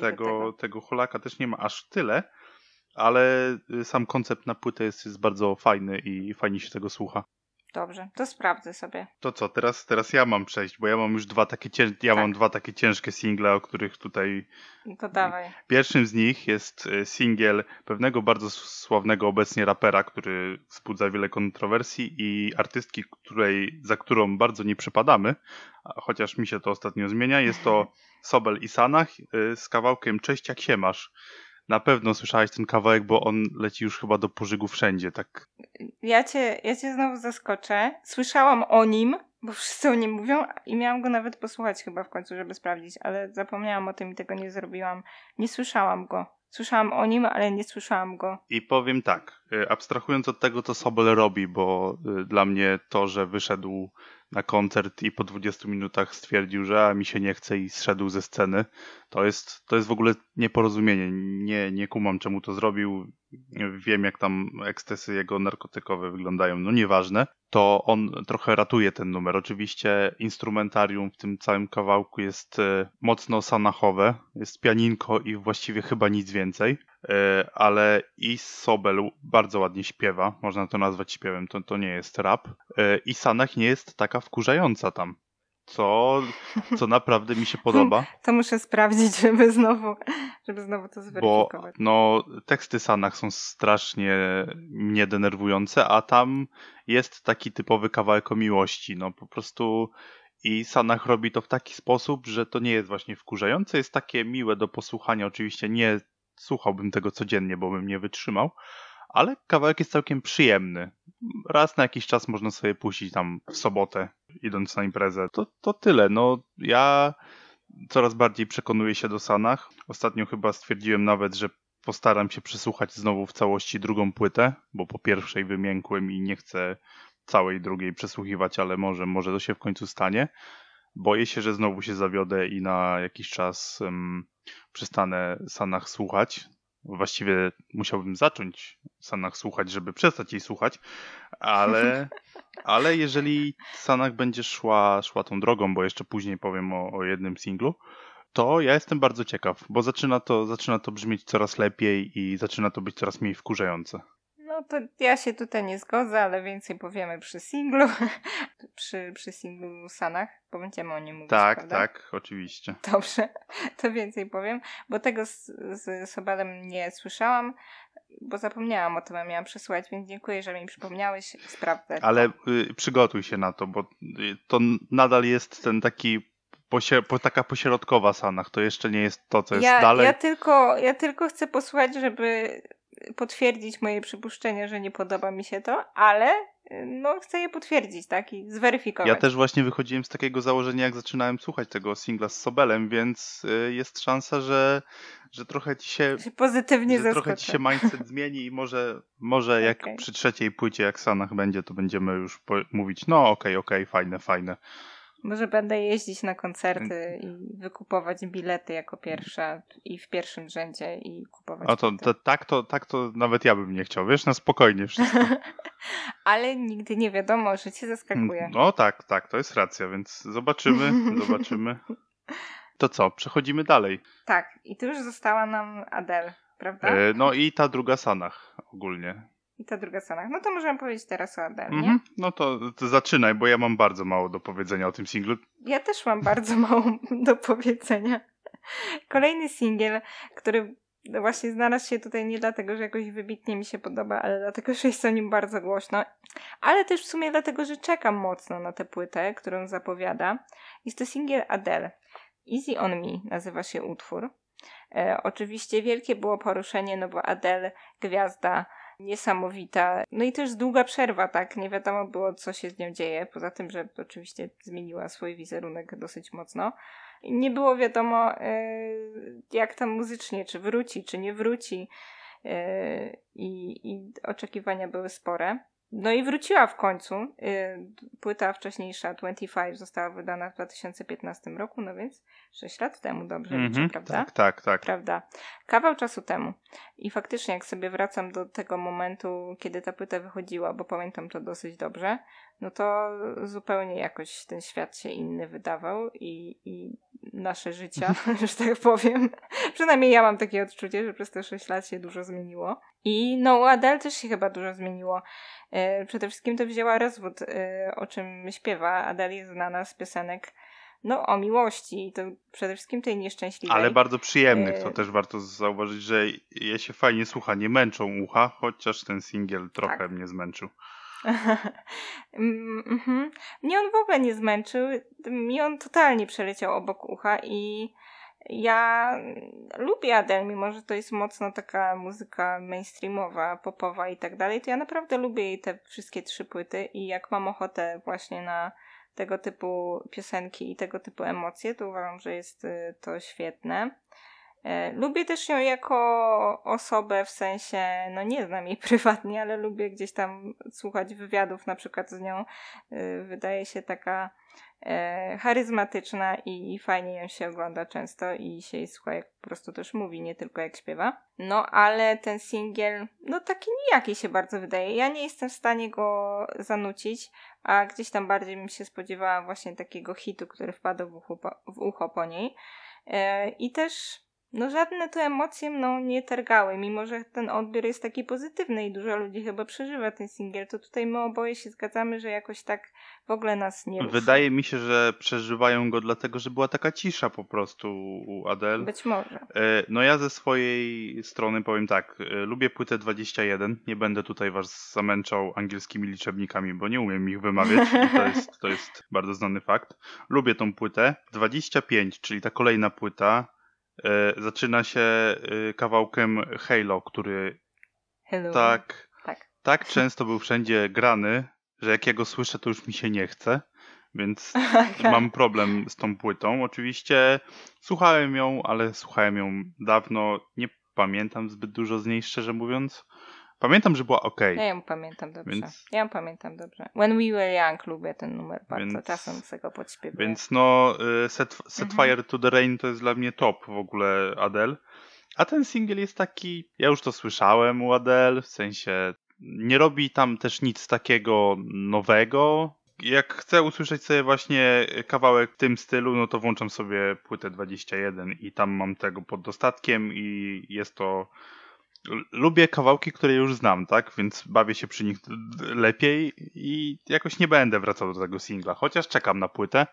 tego, tego. tego Holaka też nie ma aż tyle, ale y, sam koncept na płytę jest, jest bardzo fajny i fajnie się tego słucha. Dobrze, to sprawdzę sobie. To co, teraz, teraz ja mam przejść, bo ja mam już dwa takie, cię... ja Tak. mam dwa takie ciężkie single, o których tutaj To dawaj. Pierwszym z nich jest y, singiel pewnego bardzo sławnego obecnie rapera, który wzbudza wiele kontrowersji i artystki, której, za którą bardzo nie przypadamy, a chociaż mi się to ostatnio zmienia. Jest to Sobel i Sanach y, z kawałkiem Cześć jak się masz. Na pewno słyszałeś ten kawałek, bo on leci już chyba do pożygu wszędzie, tak. Ja cię, ja cię znowu zaskoczę. Słyszałam o nim, bo wszyscy o nim mówią i miałam go nawet posłuchać chyba w końcu, żeby sprawdzić, ale zapomniałam o tym i tego nie zrobiłam. Nie słyszałam go. Słyszałam o nim, ale nie słyszałam go. I powiem tak, y, abstrahując od tego, co Sobel robi, bo y, dla mnie to, że wyszedł na koncert i po 20 minutach stwierdził, że a, mi się nie chce i zszedł ze sceny, to jest, to jest w ogóle nieporozumienie. Nie, nie kumam, czemu to zrobił. Wiem, jak tam ekstesy jego narkotykowe wyglądają, no nieważne. To on trochę ratuje ten numer. Oczywiście instrumentarium w tym całym kawałku jest e, mocno sanachowe, jest pianinko i właściwie chyba nic więcej. E, ale i Sobel bardzo ładnie śpiewa, można to nazwać śpiewem, to, to nie jest rap. E, I Sanach nie jest taka wkurzająca tam, co, co naprawdę mi się podoba, To muszę sprawdzić, żeby znowu, żeby znowu to bo zweryfikować. no, teksty Sanach są strasznie mnie denerwujące, a tam jest taki typowy kawałek o miłości, no po prostu i Sanach robi to w taki sposób, że to nie jest właśnie wkurzające, jest takie miłe do posłuchania, oczywiście nie słuchałbym tego codziennie, bo bym nie wytrzymał, ale kawałek jest całkiem przyjemny. Raz na jakiś czas można sobie puścić tam w sobotę, idąc na imprezę. To, to tyle. No, ja coraz bardziej przekonuję się do Sanach. Ostatnio chyba stwierdziłem nawet, że postaram się przesłuchać znowu w całości drugą płytę, bo po pierwszej wymiękłem i nie chcę całej drugiej przesłuchiwać, ale może, może to się w końcu stanie. Boję się, że znowu się zawiodę i na jakiś czas um, przestanę Sanach słuchać. Właściwie musiałbym zacząć Sanach słuchać, żeby przestać jej słuchać, ale, ale jeżeli Sanach będzie szła, szła tą drogą, bo jeszcze później powiem o, o jednym singlu, To ja jestem bardzo ciekaw, bo zaczyna to, zaczyna to brzmieć coraz lepiej i zaczyna to być coraz mniej wkurzające. No to ja się tutaj nie zgodzę, ale więcej powiemy przy singlu, przy, przy singlu Sanach, bo będziemy o nim mówić, Tak, prawda? tak, oczywiście. Dobrze, to więcej powiem, bo tego z, z Sobalem nie słyszałam, bo zapomniałam o tym, a miałam przesłuchać, więc dziękuję, że mi przypomniałeś, sprawdzę. Ale y, przygotuj się na to, bo y, to nadal jest ten taki posie, po, taka pośrodkowa Sanach, to jeszcze nie jest to, co jest ja, dalej. Ja tylko, ja tylko chcę posłuchać, żeby potwierdzić moje przypuszczenie, że nie podoba mi się to, ale y, no chcę je potwierdzić, tak? I zweryfikować. Ja też właśnie wychodziłem z takiego założenia, jak zaczynałem słuchać tego singla z Sobelem, więc y, jest szansa, że, że trochę ci się, Się pozytywnie że trochę ci się mindset zmieni i może, może jak Okej. przy trzeciej płycie, jak Sanach będzie, to będziemy już mówić, no okej, okej, fajne, fajne. Może będę jeździć na koncerty i wykupować bilety jako pierwsza i w pierwszym rzędzie i kupować A to, to, tak, to, tak to nawet ja bym nie chciał, wiesz, na spokojnie wszystko. Ale nigdy nie wiadomo, że cię zaskakuje. No tak, tak, to jest racja, więc zobaczymy, zobaczymy. To co, przechodzimy dalej. Tak, i tu już została nam Adele, prawda? E, no i ta druga Sanach ogólnie. I ta druga scena. No to możemy powiedzieć teraz o Adele, nie? Mhm. No to, to zaczynaj, bo ja mam bardzo mało do powiedzenia o tym singlu. Ja też mam bardzo mało do powiedzenia. Kolejny singiel, który właśnie znalazł się tutaj nie dlatego, że jakoś wybitnie mi się podoba, ale dlatego, że jest o nim bardzo głośno. Ale też w sumie dlatego, że czekam mocno na tę płytę, którą zapowiada. Jest to singiel Adele. Easy on Me nazywa się utwór. E, oczywiście wielkie było poruszenie, no bo Adele, gwiazda niesamowita. No i też długa przerwa, tak? Nie wiadomo było, co się z nią dzieje. Poza tym, że oczywiście zmieniła swój wizerunek dosyć mocno. Nie było wiadomo, e, jak tam muzycznie, czy wróci, czy nie wróci. E, I, I oczekiwania były spore. No i wróciła w końcu. E, Płyta wcześniejsza, 25, została wydana w 2015 roku, no więc 6 lat temu, dobrze liczę, Mhm, prawda? tak, tak, tak. prawda? Kawał czasu temu. I faktycznie, jak sobie wracam do tego momentu, kiedy ta płyta wychodziła, bo pamiętam to dosyć dobrze, no to zupełnie jakoś ten świat się inny wydawał i, i nasze życia, że tak powiem. Przynajmniej ja mam takie odczucie, że przez te 6 lat się dużo zmieniło. I no, u Adele też się chyba dużo zmieniło. E, przede wszystkim to wzięła rozwód, e, o czym śpiewa. Adele jest znana z piosenek no, o miłości i to przede wszystkim tej nieszczęśliwej. Ale bardzo przyjemnych, to E, też warto zauważyć, że je się fajnie słucha, nie męczą ucha, chociaż ten singiel trochę Tak. mnie zmęczył. Mm, mhm. Mnie on w ogóle nie zmęczył. Mi on totalnie przeleciał obok ucha i ja lubię Adele, mimo że to jest mocno taka muzyka mainstreamowa, popowa i tak dalej, to ja naprawdę lubię jej te wszystkie trzy płyty i jak mam ochotę właśnie na tego typu piosenki i tego typu emocje, to uważam, że jest y, to świetne. E, Lubię też ją jako osobę, w sensie, no nie znam jej prywatnie, ale lubię gdzieś tam słuchać wywiadów na przykład z nią. E, Wydaje się taka e, charyzmatyczna i, fajnie ją się ogląda często i się jej słucha jak po prostu też mówi, nie tylko jak śpiewa. No ale ten singiel, no taki nijaki się bardzo wydaje. Ja nie jestem w stanie go zanucić, a gdzieś tam bardziej bym się spodziewała właśnie takiego hitu, który wpadł w ucho po, po niej. I też no żadne tu emocje mną nie targały, mimo że ten odbiór jest taki pozytywny i dużo ludzi chyba przeżywa ten singiel, to tutaj my oboje się zgadzamy, że jakoś tak w ogóle nas nie ruszył. Wydaje mi się, że przeżywają go dlatego, że była taka cisza po prostu u Adele. Być może. E, No ja ze swojej strony powiem tak, e, lubię płytę 21, nie będę tutaj was zamęczał angielskimi liczebnikami, bo nie umiem ich wymawiać to jest, to jest bardzo znany fakt. Lubię tą płytę. 25, czyli ta kolejna płyta, zaczyna się e, kawałkiem Halo, który Hello. tak, Tak. tak często był wszędzie grany, że jak ja go słyszę, to już mi się nie chce, więc mam problem z tą płytą. Oczywiście słuchałem ją, ale słuchałem ją dawno. Nie pamiętam zbyt dużo z niej, szczerze mówiąc. Pamiętam, że była ok. Ja ją pamiętam dobrze. Więc- Ja ją pamiętam dobrze. When We Were Young lubię ten numer bardzo. Więc- Czasem sobie go podśpiewuję. Więc no, y, Set, set Mhm. Fire to the Rain to jest dla mnie top w ogóle Adele. A ten singiel jest taki, ja już to słyszałem u Adele, w sensie nie robi tam też nic takiego nowego. jak chcę usłyszeć sobie właśnie kawałek w tym stylu, no to włączam sobie płytę 21 i tam mam tego pod dostatkiem i jest to lubię kawałki, które już znam, tak? Więc bawię się przy nich lepiej i jakoś nie będę wracał do tego singla, chociaż czekam na płytę.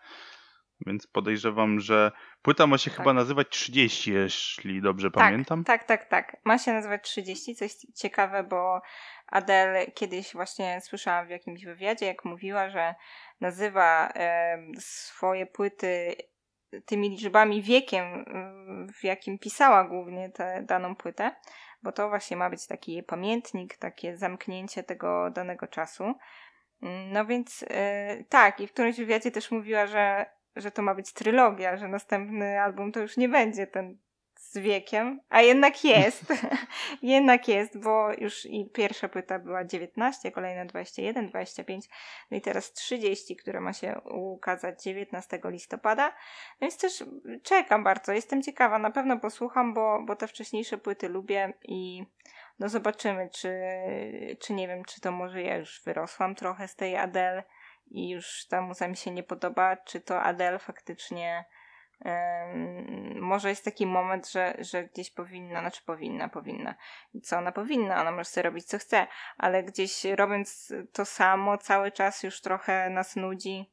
Więc podejrzewam, że płyta ma się tak. chyba nazywać 30, jeśli dobrze tak, pamiętam. Tak, tak, tak. Ma się nazywać 30, coś ciekawe, bo Adele kiedyś właśnie słyszałam w jakimś wywiadzie, jak mówiła, że nazywa e, swoje płyty tymi liczbami wiekiem, w jakim pisała głównie tę daną płytę bo to właśnie ma być taki pamiętnik, takie zamknięcie tego danego czasu. Mm, no więc yy, tak, i w którymś wywiadzie też mówiła, że, że to ma być trylogia, że następny album to już nie będzie ten z wiekiem, a jednak jest. jednak jest, bo już i pierwsza płyta była 19, kolejna 21, 25, no i teraz 30, która ma się ukazać 19 listopada. No więc też czekam bardzo, jestem ciekawa, na pewno posłucham, bo, bo te wcześniejsze płyty lubię i no zobaczymy, czy, czy nie wiem, czy to może ja już wyrosłam trochę z tej Adele i już ta muza mi się nie podoba, czy to Adele faktycznie może jest taki moment, że, że gdzieś powinna, znaczy powinna, powinna. Co ona powinna? Ona może sobie robić co chce, ale gdzieś robiąc to samo cały czas już trochę nas nudzi.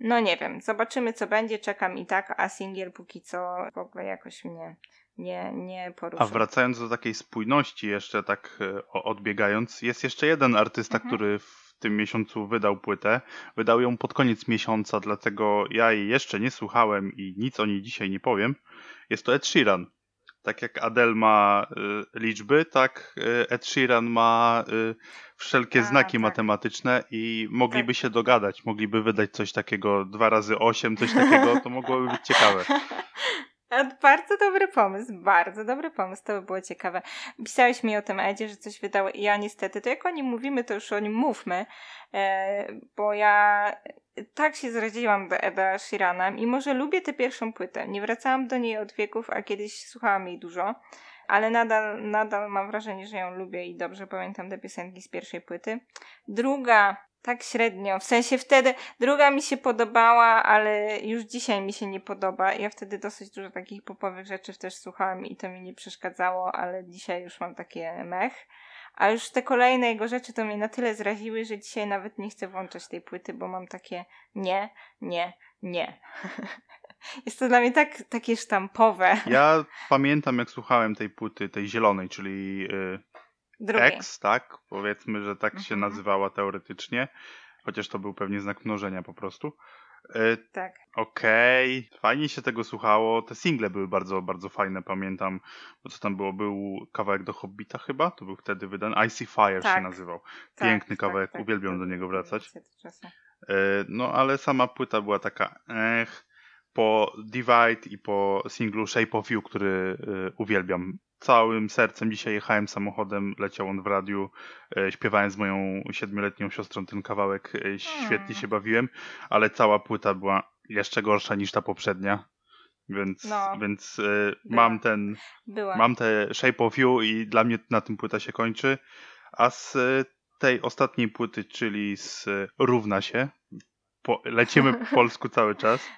No nie wiem, zobaczymy co będzie, czekam i tak, a singiel póki co w ogóle jakoś mnie nie, nie poruszył. A wracając do takiej spójności jeszcze tak e, odbiegając, jest jeszcze jeden artysta, mhm. który w w tym miesiącu wydał płytę. Wydał ją pod koniec miesiąca, dlatego ja jej jeszcze nie słuchałem i nic o niej dzisiaj nie powiem. Jest to Ed Sheeran. Tak jak Adele ma y, liczby, tak y, Ed Sheeran ma y, wszelkie A, znaki tak. matematyczne i mogliby tak. się dogadać, mogliby wydać coś takiego dwa razy osiem, coś takiego, to mogłoby być ciekawe. Bardzo dobry pomysł, bardzo dobry pomysł, to by było ciekawe. Pisałeś mi o tym Edzie, że coś wydało i ja niestety, to jak o nim mówimy, to już o nim mówmy, e, bo ja tak się zraziłam do Eda Sheerana i może lubię tę pierwszą płytę. Nie wracałam do niej od wieków, a kiedyś słuchałam jej dużo, ale nadal, nadal mam wrażenie, że ją lubię i dobrze pamiętam te piosenki z pierwszej płyty. Druga tak średnio. W sensie wtedy druga mi się podobała, ale już dzisiaj mi się nie podoba. Ja wtedy dosyć dużo takich popowych rzeczy też słuchałam i to mi nie przeszkadzało, ale dzisiaj już mam takie mech. A już te kolejne jego rzeczy to mnie na tyle zraziły, że dzisiaj nawet nie chcę włączać tej płyty, bo mam takie nie, nie, nie. Jest to dla mnie tak, takie sztampowe. Ja pamiętam, jak słuchałem tej płyty, tej zielonej, czyli yy, Drugie. X, tak? Powiedzmy, że tak mhm. się nazywała teoretycznie, chociaż to był pewnie znak mnożenia po prostu. E, tak. Okej, okay. fajnie się tego słuchało. Te single były bardzo, bardzo fajne, pamiętam. Bo co tam było? Był kawałek do Hobbita chyba? To był wtedy wydany. Icy Fire tak. się nazywał. Tak, Piękny tak, kawałek, tak, uwielbiam do niego wracać. E, no ale sama płyta była taka, ech, po Divide i po singlu Shape of You, który y, uwielbiam całym sercem. Dzisiaj jechałem samochodem, leciał on w radiu, y, śpiewałem z moją siedmioletnią siostrą ten kawałek, y, świetnie się bawiłem, ale cała płyta była jeszcze gorsza niż ta poprzednia. Więc, no, więc y, mam ten, była. mam te Shape of You i dla mnie na tym płyta się kończy. A z tej ostatniej płyty, czyli z Równa się, po, lecimy po polsku cały czas.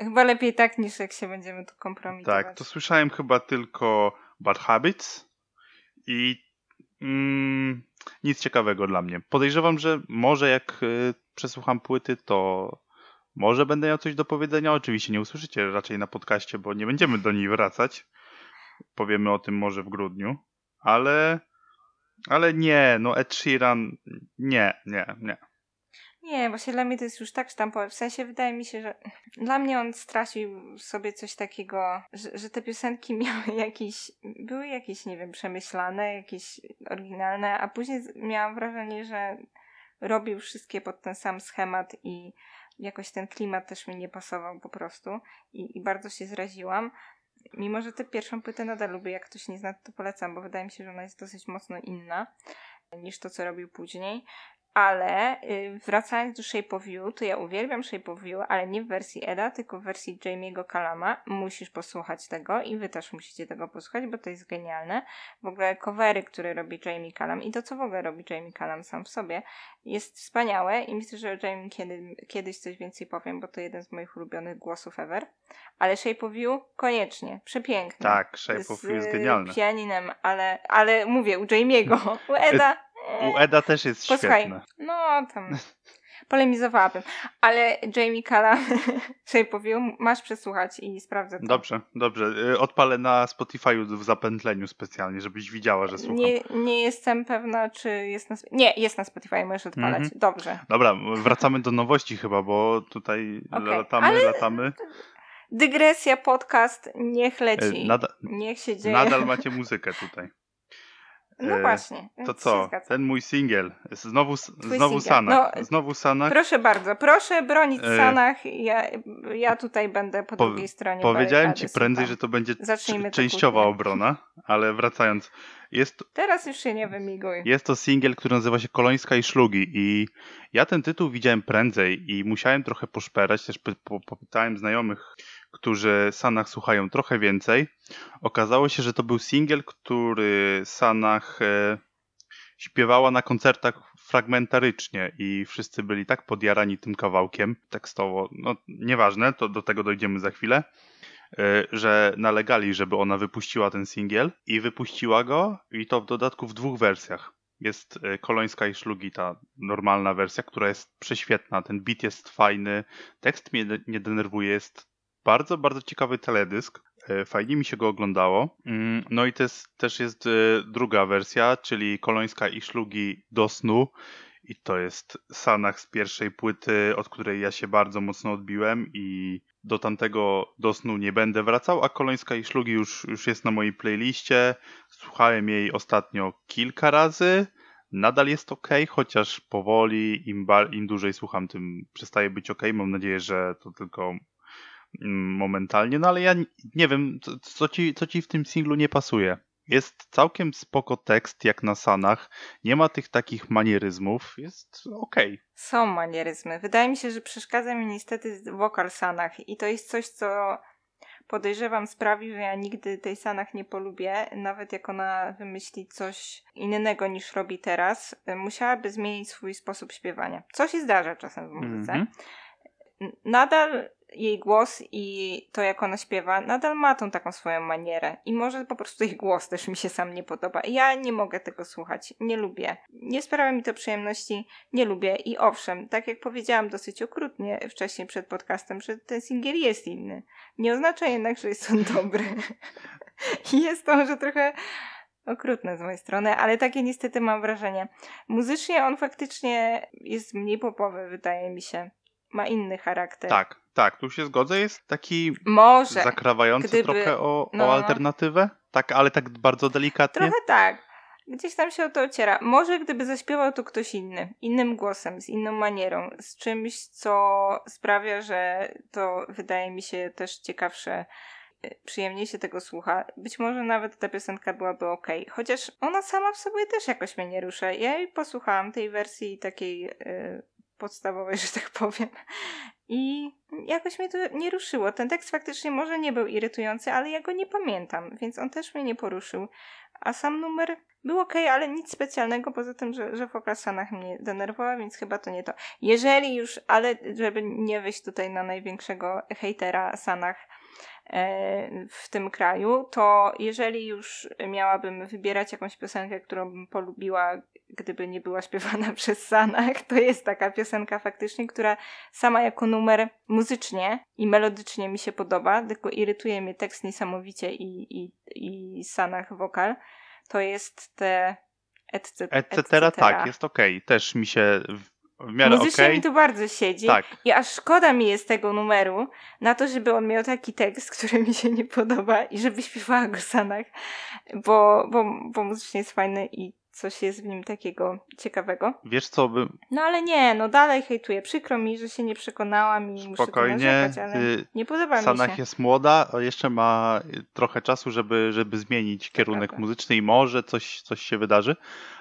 Chyba lepiej tak, niż jak się będziemy tu kompromitować. Tak, to słyszałem chyba tylko Bad Habits i mm, nic ciekawego dla mnie. Podejrzewam, że może jak y, przesłucham płyty, to może będę miał coś do powiedzenia. Oczywiście nie usłyszycie raczej na podcaście, bo nie będziemy do niej wracać. Powiemy o tym może w grudniu, ale ale nie, no Ed Sheeran nie, nie, nie. Nie, właśnie dla mnie to jest już tak sztampowe. W sensie wydaje mi się, że dla mnie on stracił sobie coś takiego, że, że te piosenki miały jakieś, były jakieś, nie wiem, przemyślane, jakieś oryginalne, a później miałam wrażenie, że robił wszystkie pod ten sam schemat i jakoś ten klimat też mi nie pasował po prostu i, i bardzo się zraziłam. Mimo, że tę pierwszą płytę nadal lubię, jak ktoś nie zna, to polecam, bo wydaje mi się, że ona jest dosyć mocno inna niż to, co robił później. Ale y, wracając do Shape of You, to ja uwielbiam Shape of You, ale nie w wersji Eda, tylko w wersji Jamie'ego Kalama. Musisz posłuchać tego i wy też musicie tego posłuchać, bo to jest genialne. W ogóle covery, które robi Jamie Kalam i to, co w ogóle robi Jamie Kalam sam w sobie, jest wspaniałe i myślę, że o Jamie kiedy, kiedyś coś więcej powiem, bo to jeden z moich ulubionych głosów ever. Ale Shape of You koniecznie, przepiękny. Tak, Shape of You jest genialny. Z pianinem, ale, ale mówię, u Jamie'ego, u Eda u Eda też jest Posłuchaj, świetne. No, tam polemizowałabym. Ale Jamie Shape of You, masz przesłuchać i sprawdzę to. Dobrze, dobrze. Y, odpalę na Spotify w zapętleniu specjalnie, żebyś widziała, że słucham. Nie, nie jestem pewna, czy jest na... Nie, jest na Spotify, możesz odpalać. Mm -hmm. Dobrze. Dobra, wracamy do nowości chyba, bo tutaj okay. latamy, ale... latamy. Dygresja, podcast, niech leci. Nada... Niech się dzieje. Nadal macie muzykę tutaj. No e, właśnie. To co? Ten mój singiel. Znowu, znowu Sanach. No, znowu Sanach. Proszę bardzo, proszę bronić e, Sanach. Ja, ja tutaj będę po, po drugiej stronie. Powiedziałem ci prędzej, że to będzie Zacznijmy częściowa obrona, ale wracając. Jest, Teraz już się nie wymiguj. Jest to singiel, który nazywa się Kolońska i Szlugi i ja ten tytuł widziałem prędzej i musiałem trochę poszperać, też popytałem znajomych, którzy Sanach słuchają trochę więcej. Okazało się, że to był singiel, który Sanach e, śpiewała na koncertach fragmentarycznie i wszyscy byli tak podjarani tym kawałkiem tekstowo, no nieważne, to do tego dojdziemy za chwilę, e, że nalegali, żeby ona wypuściła ten singiel i wypuściła go i to w dodatku w dwóch wersjach. Jest e, Kolońska i Szlugi, ta normalna wersja, która jest prześwietna, ten beat jest fajny, tekst mnie nie denerwuje, jest bardzo, bardzo ciekawy teledysk. E, fajnie mi się go oglądało. Mm, no i też, też jest e, druga wersja, czyli Kolońska i Szlugi do snu. I to jest Sanach z pierwszej płyty, od której ja się bardzo mocno odbiłem i do tamtego do snu nie będę wracał, a Kolońska i Szlugi już, już jest na mojej playliście. Słuchałem jej ostatnio kilka razy. Nadal jest ok, chociaż powoli, im, im dłużej słucham, tym przestaje być ok. Mam nadzieję, że to tylko momentalnie, no ale ja nie wiem, co ci, co ci w tym singlu nie pasuje. Jest całkiem spoko tekst, jak na Sanach. Nie ma tych takich manieryzmów. Jest okej. Okay. Są manieryzmy. Wydaje mi się, że przeszkadza mi niestety wokal Sanach. I to jest coś, co podejrzewam sprawi, że ja nigdy tej Sanach nie polubię. Nawet jak ona wymyśli coś innego niż robi teraz, musiałaby zmienić swój sposób śpiewania. Co się zdarza czasem w muzyce. Mm -hmm. Nadal jej głos i to, jak ona śpiewa, nadal ma tą taką swoją manierę. I może po prostu jej głos też mi się sam nie podoba. Ja nie mogę tego słuchać. Nie lubię. Nie sprawia mi to przyjemności. Nie lubię. I owszem, tak jak powiedziałam dosyć okrutnie wcześniej przed podcastem, że ten singiel jest inny. Nie oznacza jednak, że jest on dobry. Jest to może trochę okrutne z mojej strony, ale takie niestety mam wrażenie. Muzycznie on faktycznie jest mniej popowy, wydaje mi się ma inny charakter. Tak, tak, tu się zgodzę, jest taki Może, zakrawający gdyby, trochę o, no, o alternatywę, tak, ale tak bardzo delikatnie. Trochę tak. Gdzieś tam się o to ociera. Może gdyby zaśpiewał to ktoś inny, innym głosem, z inną manierą, z czymś, co sprawia, że to wydaje mi się też ciekawsze, y, przyjemniej się tego słucha. Być może nawet ta piosenka byłaby ok. Chociaż ona sama w sobie też jakoś mnie nie rusza. Ja jej posłuchałam tej wersji takiej yy, podstawowej, że tak powiem. I jakoś mnie to nie ruszyło. Ten tekst faktycznie może nie był irytujący, ale ja go nie pamiętam, więc on też mnie nie poruszył. A sam numer był ok, ale nic specjalnego poza tym, że, że w okresanach mnie denerwował, więc chyba to nie to. Jeżeli już, ale żeby nie wyjść tutaj na największego hejtera Sanach, E, w tym kraju, to jeżeli już miałabym wybierać jakąś piosenkę, którą bym polubiła, gdyby nie była śpiewana przez Sanach, to jest taka piosenka faktycznie, która sama jako numer muzycznie i melodycznie mi się podoba, tylko irytuje mnie tekst niesamowicie i, i, i Sanach wokal. To jest te etc. etc. tak, jest okej. Okay. Też mi się w miarę Muzycznie okay. mi to bardzo siedzi. Tak. I aż szkoda mi jest tego numeru na to, żeby on miał taki tekst, który mi się nie podoba i żeby śpiewała go Sanach, bo, bo, bo muzycznie jest fajny i coś jest w nim takiego ciekawego. Wiesz co by... No ale nie, no dalej hejtuję. Przykro mi, że się nie przekonałam i Spokojnie, muszę narzekać, ale y, nie podoba mi się. Sanach jest młoda, a jeszcze ma trochę czasu, żeby, żeby zmienić kierunek muzyczny i może coś, coś się wydarzy.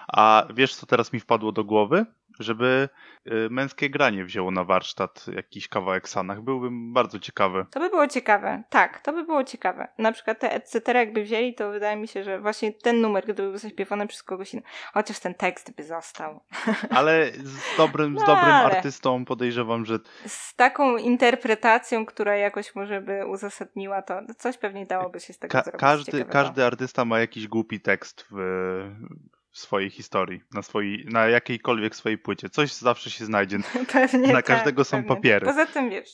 A wiesz co teraz mi wpadło do głowy? Żeby y, męskie granie wzięło na warsztat jakiś kawałek Sanach. Byłbym bardzo ciekawy. To by było ciekawe. Tak, to by było ciekawe. Na przykład te etc. jakby wzięli, to wydaje mi się, że właśnie ten numer, gdyby był zaśpiewany przez kogoś innego, chociaż ten tekst by został. Ale z dobrym, No z dobrym ale- artystą podejrzewam, że Z taką interpretacją, która jakoś może by uzasadniła to, coś pewnie dałoby się z tego ka- zrobić każdy, ciekawego. każdy artysta ma jakiś głupi tekst w, w swojej historii, na, swojej, na jakiejkolwiek swojej płycie. Coś zawsze się znajdzie. Pewnie Na tak, każdego są pewnie. papiery. Poza tym wiesz,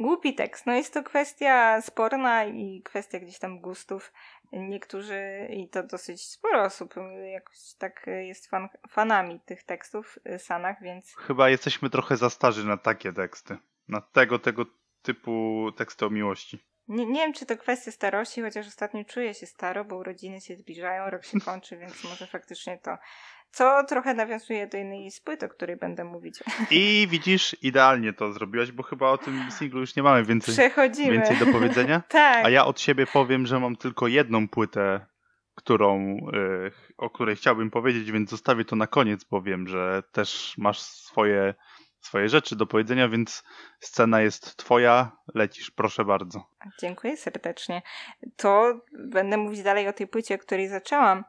głupi tekst, no jest to kwestia sporna i kwestia gdzieś tam gustów. Niektórzy, i to dosyć sporo osób, jakoś tak jest fan, fanami tych tekstów y, Sanach, więc Chyba jesteśmy trochę za starzy na takie teksty. Na tego, tego typu teksty o miłości. Nie, nie wiem, czy to kwestia starości, chociaż ostatnio czuję się staro, bo urodziny się zbliżają, rok się kończy, więc może faktycznie to, co trochę nawiązuje do innej z płyt, o której będę mówić. I widzisz, idealnie to zrobiłaś, bo chyba o tym singlu już nie mamy więcej, Przechodzimy. więcej do powiedzenia. tak. A ja od siebie powiem, że mam tylko jedną płytę, którą, y, o której chciałbym powiedzieć, więc zostawię to na koniec, bo wiem, że też masz swoje, swoje rzeczy do powiedzenia, więc scena jest twoja, lecisz, proszę bardzo. Dziękuję serdecznie. To będę mówić dalej o tej płycie, o której zaczęłam.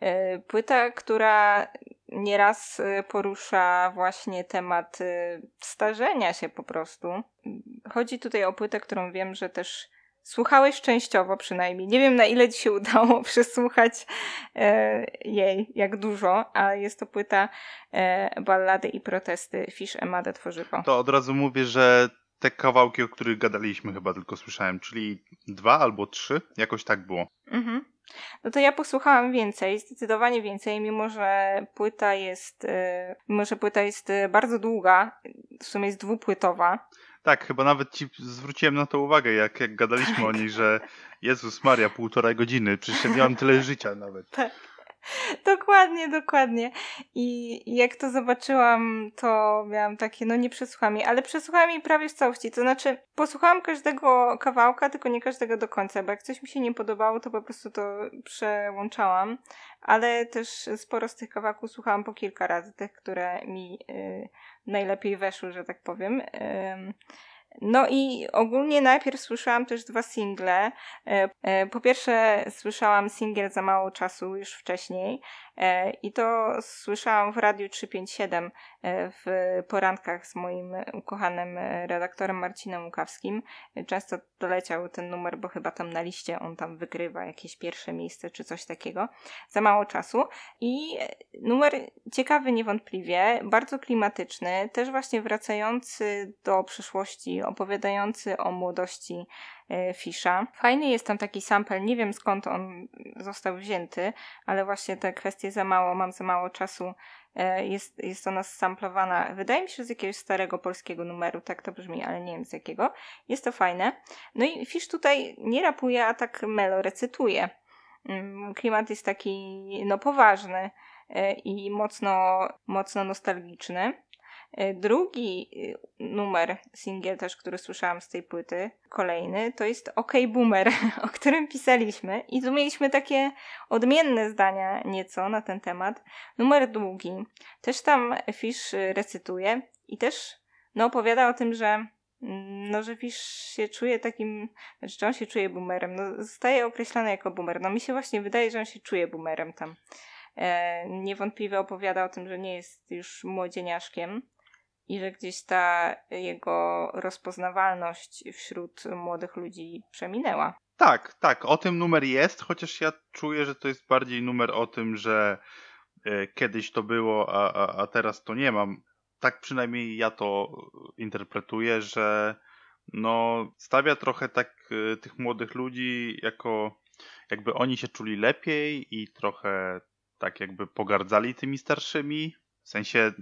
E, Płyta, która nieraz e, porusza właśnie temat e, starzenia się po prostu. Chodzi tutaj o płytę, którą wiem, że też słuchałeś częściowo przynajmniej. Nie wiem na ile ci się udało przesłuchać e, jej, jak dużo, a jest to płyta e, Ballady i protesty Fish Emade Tworzywo. To od razu mówię, że te kawałki, o których gadaliśmy, chyba tylko słyszałem, czyli dwa albo trzy, jakoś tak było. Mhm. No to ja posłuchałam więcej, zdecydowanie więcej, mimo że płyta jest, e, mimo że płyta jest e, bardzo długa, w sumie jest dwupłytowa. Tak, chyba nawet ci zwróciłem na to uwagę, jak, jak gadaliśmy o niej, że Jezus Maria, półtorej godziny, przecież ja mam tyle życia nawet. Dokładnie, dokładnie. I jak to zobaczyłam, to miałam takie, no nie przesłuchałam jej, ale przesłuchałam jej prawie w całości. To znaczy, posłuchałam każdego kawałka, tylko nie każdego do końca, bo jak coś mi się nie podobało, to po prostu to przełączałam. Ale też sporo z tych kawałków słuchałam po kilka razy, tych, które mi y, najlepiej weszły, że tak powiem. No i ogólnie najpierw słyszałam też dwa single. E, e, Po pierwsze słyszałam singiel za mało czasu już wcześniej e, i to słyszałam w Radiu 357 e, w porankach z moim ukochanym redaktorem Marcinem Łukawskim. Często doleciał ten numer, bo chyba tam na liście on tam wygrywa jakieś pierwsze miejsce czy coś takiego. Za mało czasu. I numer ciekawy niewątpliwie, bardzo klimatyczny, też właśnie wracający do przeszłości, opowiadający o młodości e, Fisza. Fajny jest tam taki sample, nie wiem skąd on został wzięty, ale właśnie te kwestie za mało, mam za mało czasu, e, jest, jest ona samplowana, wydaje mi się, z jakiegoś starego polskiego numeru, tak to brzmi, ale nie wiem z jakiego. Jest to fajne. No i Fisz tutaj nie rapuje, a tak melo recytuje. Mm, Klimat jest taki, no poważny e, i mocno, mocno nostalgiczny. E, Drugi y, numer, singiel też, który słyszałam z tej płyty, kolejny, to jest OK Boomer, o którym pisaliśmy i tu mieliśmy takie odmienne zdania nieco na ten temat. Numer długi, też tam Fish y, recytuje i też no, opowiada o tym, że mm, no, że Fish się czuje takim, znaczy, czy on się czuje boomerem, no, zostaje określany jako boomer. No mi się właśnie wydaje, że on się czuje boomerem tam. E, niewątpliwie opowiada o tym, że nie jest już młodzieniaszkiem i że gdzieś ta jego rozpoznawalność wśród młodych ludzi przeminęła. Tak, tak, o tym numer jest, chociaż ja czuję, że to jest bardziej numer o tym, że e, kiedyś to było, a, a, a teraz to nie mam. Tak przynajmniej ja to interpretuję, że no stawia trochę tak e, tych młodych ludzi jako jakby oni się czuli lepiej i trochę tak jakby pogardzali tymi starszymi. W sensie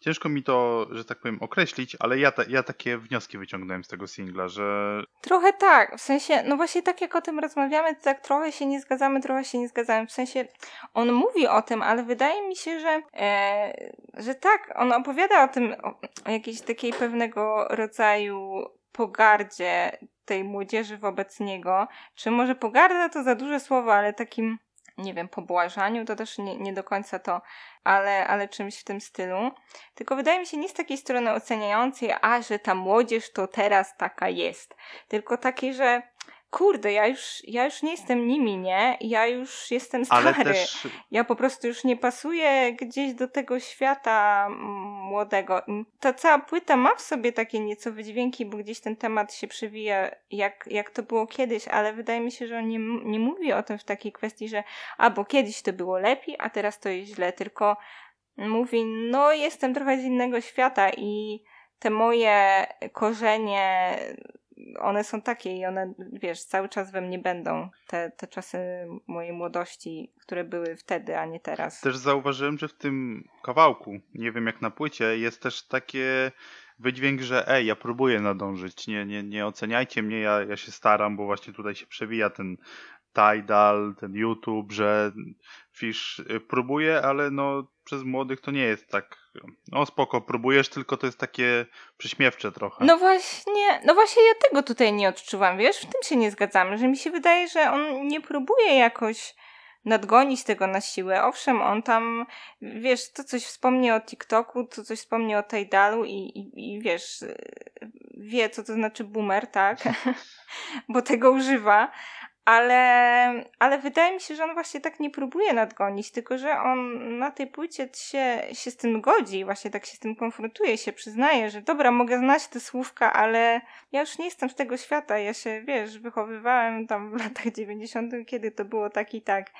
ciężko mi to, że tak powiem, określić, ale ja, ta, ja takie wnioski wyciągnąłem z tego singla, że Trochę tak, w sensie, no właśnie tak jak o tym rozmawiamy, to tak trochę się nie zgadzamy, trochę się nie zgadzamy. W sensie, on mówi o tym, ale wydaje mi się, że, e, że tak, on opowiada o tym, o, o jakiejś takiej pewnego rodzaju pogardzie tej młodzieży wobec niego. Czy może pogarda to za duże słowo, ale takim nie wiem, pobłażaniu, to też nie, nie do końca to, ale, ale czymś w tym stylu. Tylko wydaje mi się nie z takiej strony oceniającej, a że ta młodzież to teraz taka jest. Tylko takiej, że kurde, ja już, ja już nie jestem nimi, nie? Ja już jestem stary. Ale też Ja po prostu już nie pasuję gdzieś do tego świata młodego. Ta cała płyta ma w sobie takie nieco wydźwięki, bo gdzieś ten temat się przewija, jak, jak to było kiedyś, ale wydaje mi się, że on nie, nie mówi o tym w takiej kwestii, że a bo kiedyś to było lepiej, a teraz to jest źle, tylko mówi, no jestem trochę z innego świata i te moje korzenie one są takie i one, wiesz, cały czas we mnie będą. Te, te czasy mojej młodości, które były wtedy, a nie teraz. Też zauważyłem, że w tym kawałku, nie wiem jak na płycie, jest też takie wydźwięk, że ej, ja próbuję nadążyć, nie, nie, nie oceniajcie mnie, ja, ja się staram, bo właśnie tutaj się przewija ten Tidal, ten YouTube, że Fish y, próbuje, ale no przez młodych to nie jest tak, no spoko, próbujesz, tylko to jest takie prześmiewcze trochę. No właśnie, no właśnie ja tego tutaj nie odczuwam, wiesz, w tym się nie zgadzamy, że mi się wydaje, że on nie próbuje jakoś nadgonić tego na siłę. Owszem, on tam, wiesz, to coś wspomni o TikToku, to coś wspomni o Tidalu i, i, i wiesz, wie, co to znaczy boomer, tak? Bo tego używa, ale, ale wydaje mi się, że on właśnie tak nie próbuje nadgonić, tylko że on na tej płycie się, się z tym godzi, właśnie tak się z tym konfrontuje, się przyznaje, że dobra, mogę znać te słówka, ale ja już nie jestem z tego świata, ja się, wiesz, wychowywałem tam w latach 90., kiedy to było tak i tak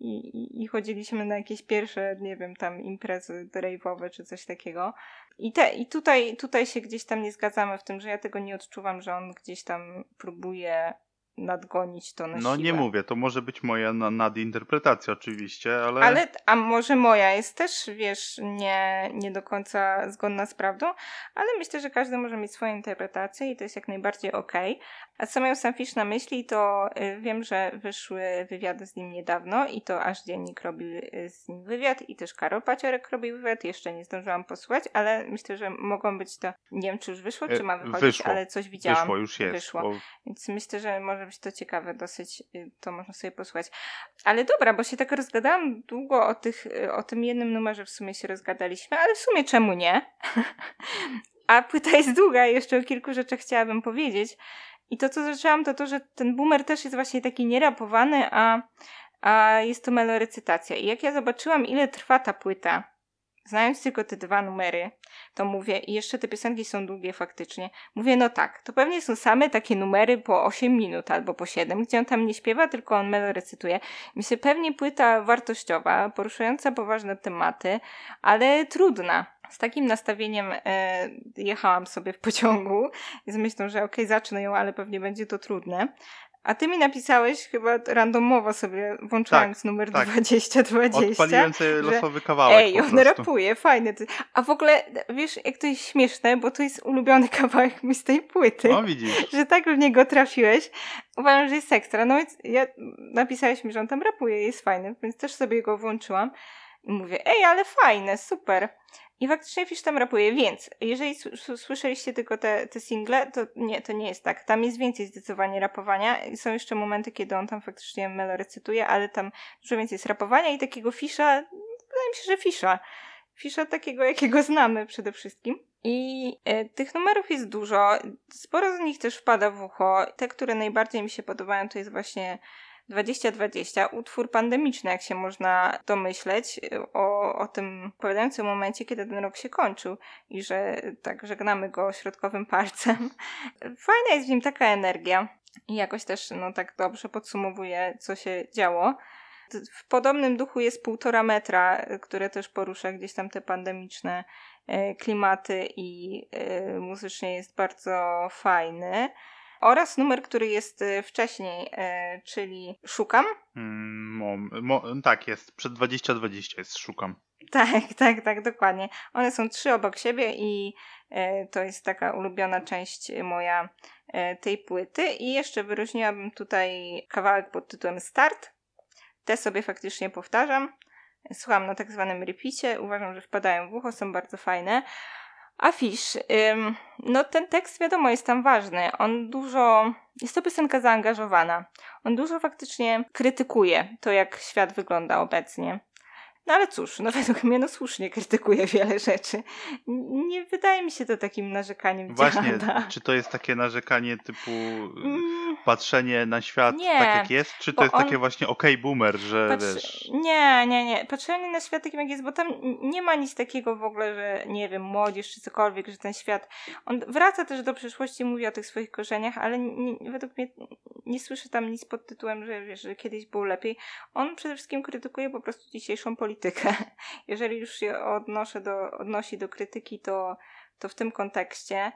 i, i, i chodziliśmy na jakieś pierwsze, nie wiem, tam imprezy rave'owe czy coś takiego. I, te, I tutaj, tutaj się gdzieś tam nie zgadzamy w tym, że ja tego nie odczuwam, że on gdzieś tam próbuje nadgonić to na No siłę. nie mówię, to może być moja nadinterpretacja oczywiście, ale... Ale, a może moja jest też, wiesz, nie, nie do końca zgodna z prawdą, ale myślę, że każdy może mieć swoją interpretację i to jest jak najbardziej okej. Okay. A co miał sam Fish na myśli, to y, wiem, że wyszły wywiady z nim niedawno i to aż dziennik robił y, z nim wywiad i też Karol Paciorek robił wywiad, jeszcze nie zdążyłam posłuchać, ale myślę, że mogą być to, nie wiem czy już wyszło, czy ma wychodzić, wyszło. ale coś widziałam. Wyszło, już jest. Wyszło. Bo... Więc myślę, że może być to ciekawe dosyć, y, to można sobie posłuchać. Ale dobra, bo się tak rozgadałam długo o, tych, o tym jednym numerze w sumie się rozgadaliśmy, ale w sumie czemu nie? A płyta jest długa jeszcze o kilku rzeczach chciałabym powiedzieć. I to, co zaczęłam, to to, że ten boomer też jest właśnie taki nierapowany, a, a jest to melorecytacja. I jak ja zobaczyłam, ile trwa ta płyta, znając tylko te dwa numery, to mówię, i jeszcze te piosenki są długie faktycznie, mówię, no tak, to pewnie są same takie numery po 8 minut albo po 7, gdzie on tam nie śpiewa, tylko on melorecytuje. Myślę, pewnie płyta wartościowa, poruszająca poważne tematy, ale trudna z takim nastawieniem e, jechałam sobie w pociągu z myślą, że okej, okay, zacznę ją, ale pewnie będzie to trudne. A ty mi napisałeś chyba randomowo sobie, włączając tak, numer tak. 2020. Odpaliłem sobie losowy kawałek. Ej, on rapuje, fajny. A w ogóle, wiesz, jak to jest śmieszne, bo to jest ulubiony kawałek mi z tej płyty. O, widzisz. Że tak w niego trafiłeś. Uważam, że jest ekstra. No więc ja napisałeś mi, że on tam rapuje, jest fajny, więc też sobie go włączyłam. I mówię, ej, ale fajne, super. I faktycznie Fish tam rapuje, więc jeżeli słyszeliście tylko te, te single, to nie, to nie jest tak. Tam jest więcej zdecydowanie rapowania są jeszcze momenty, kiedy on tam faktycznie melo recytuje, ale tam dużo więcej jest rapowania i takiego Fisza, wydaje mi się, że Fisza. Fisza takiego, jakiego znamy przede wszystkim. I e, tych numerów jest dużo. Sporo z nich też wpada w ucho. Te, które najbardziej mi się podobają, to jest właśnie 2020, utwór pandemiczny, jak się można domyśleć, o, o tym opowiadającym momencie, kiedy ten rok się kończył i że tak żegnamy go środkowym palcem. Fajna jest w nim taka energia i jakoś też no, tak dobrze podsumowuje, co się działo. W podobnym duchu jest półtora metra, które też porusza gdzieś tam te pandemiczne e, klimaty i e, muzycznie jest bardzo fajny oraz numer, który jest y, wcześniej, e, czyli Szukam. Mm, mo, mo, tak, jest. Przed 2020 jest Szukam. Tak, tak, tak, dokładnie. One są trzy obok siebie i e, to jest taka ulubiona część moja tej płyty. I jeszcze wyróżniłabym tutaj kawałek pod tytułem Start. Te sobie faktycznie powtarzam. Słucham na tak zwanym repicie. Uważam, że wpadają w ucho, są bardzo fajne. Afisz. Ym, no ten tekst wiadomo jest tam ważny. On dużo... Jest to piosenka zaangażowana. On dużo faktycznie krytykuje to, jak świat wygląda obecnie. No ale cóż, no według mnie no słusznie krytykuje wiele rzeczy. Nie wydaje mi się to takim narzekaniem Właśnie, dziada. czy to jest takie narzekanie typu Mm, patrzenie na świat Nie, tak jak jest, czy to jest on- takie właśnie okej boomer, że Patrzy... wiesz... Nie, nie, nie. Patrzenie na świat takim jak jest, bo tam nie ma nic takiego w ogóle, że nie wiem, młodzież czy cokolwiek, że ten świat. On wraca też do przeszłości, mówi o tych swoich korzeniach, ale nie, według mnie nie słyszę tam nic pod tytułem, że wiesz, że kiedyś było lepiej. On przede wszystkim krytykuje po prostu dzisiejszą politykę. Jeżeli już się odnoszę do, odnosi do krytyki, to, to w tym kontekście.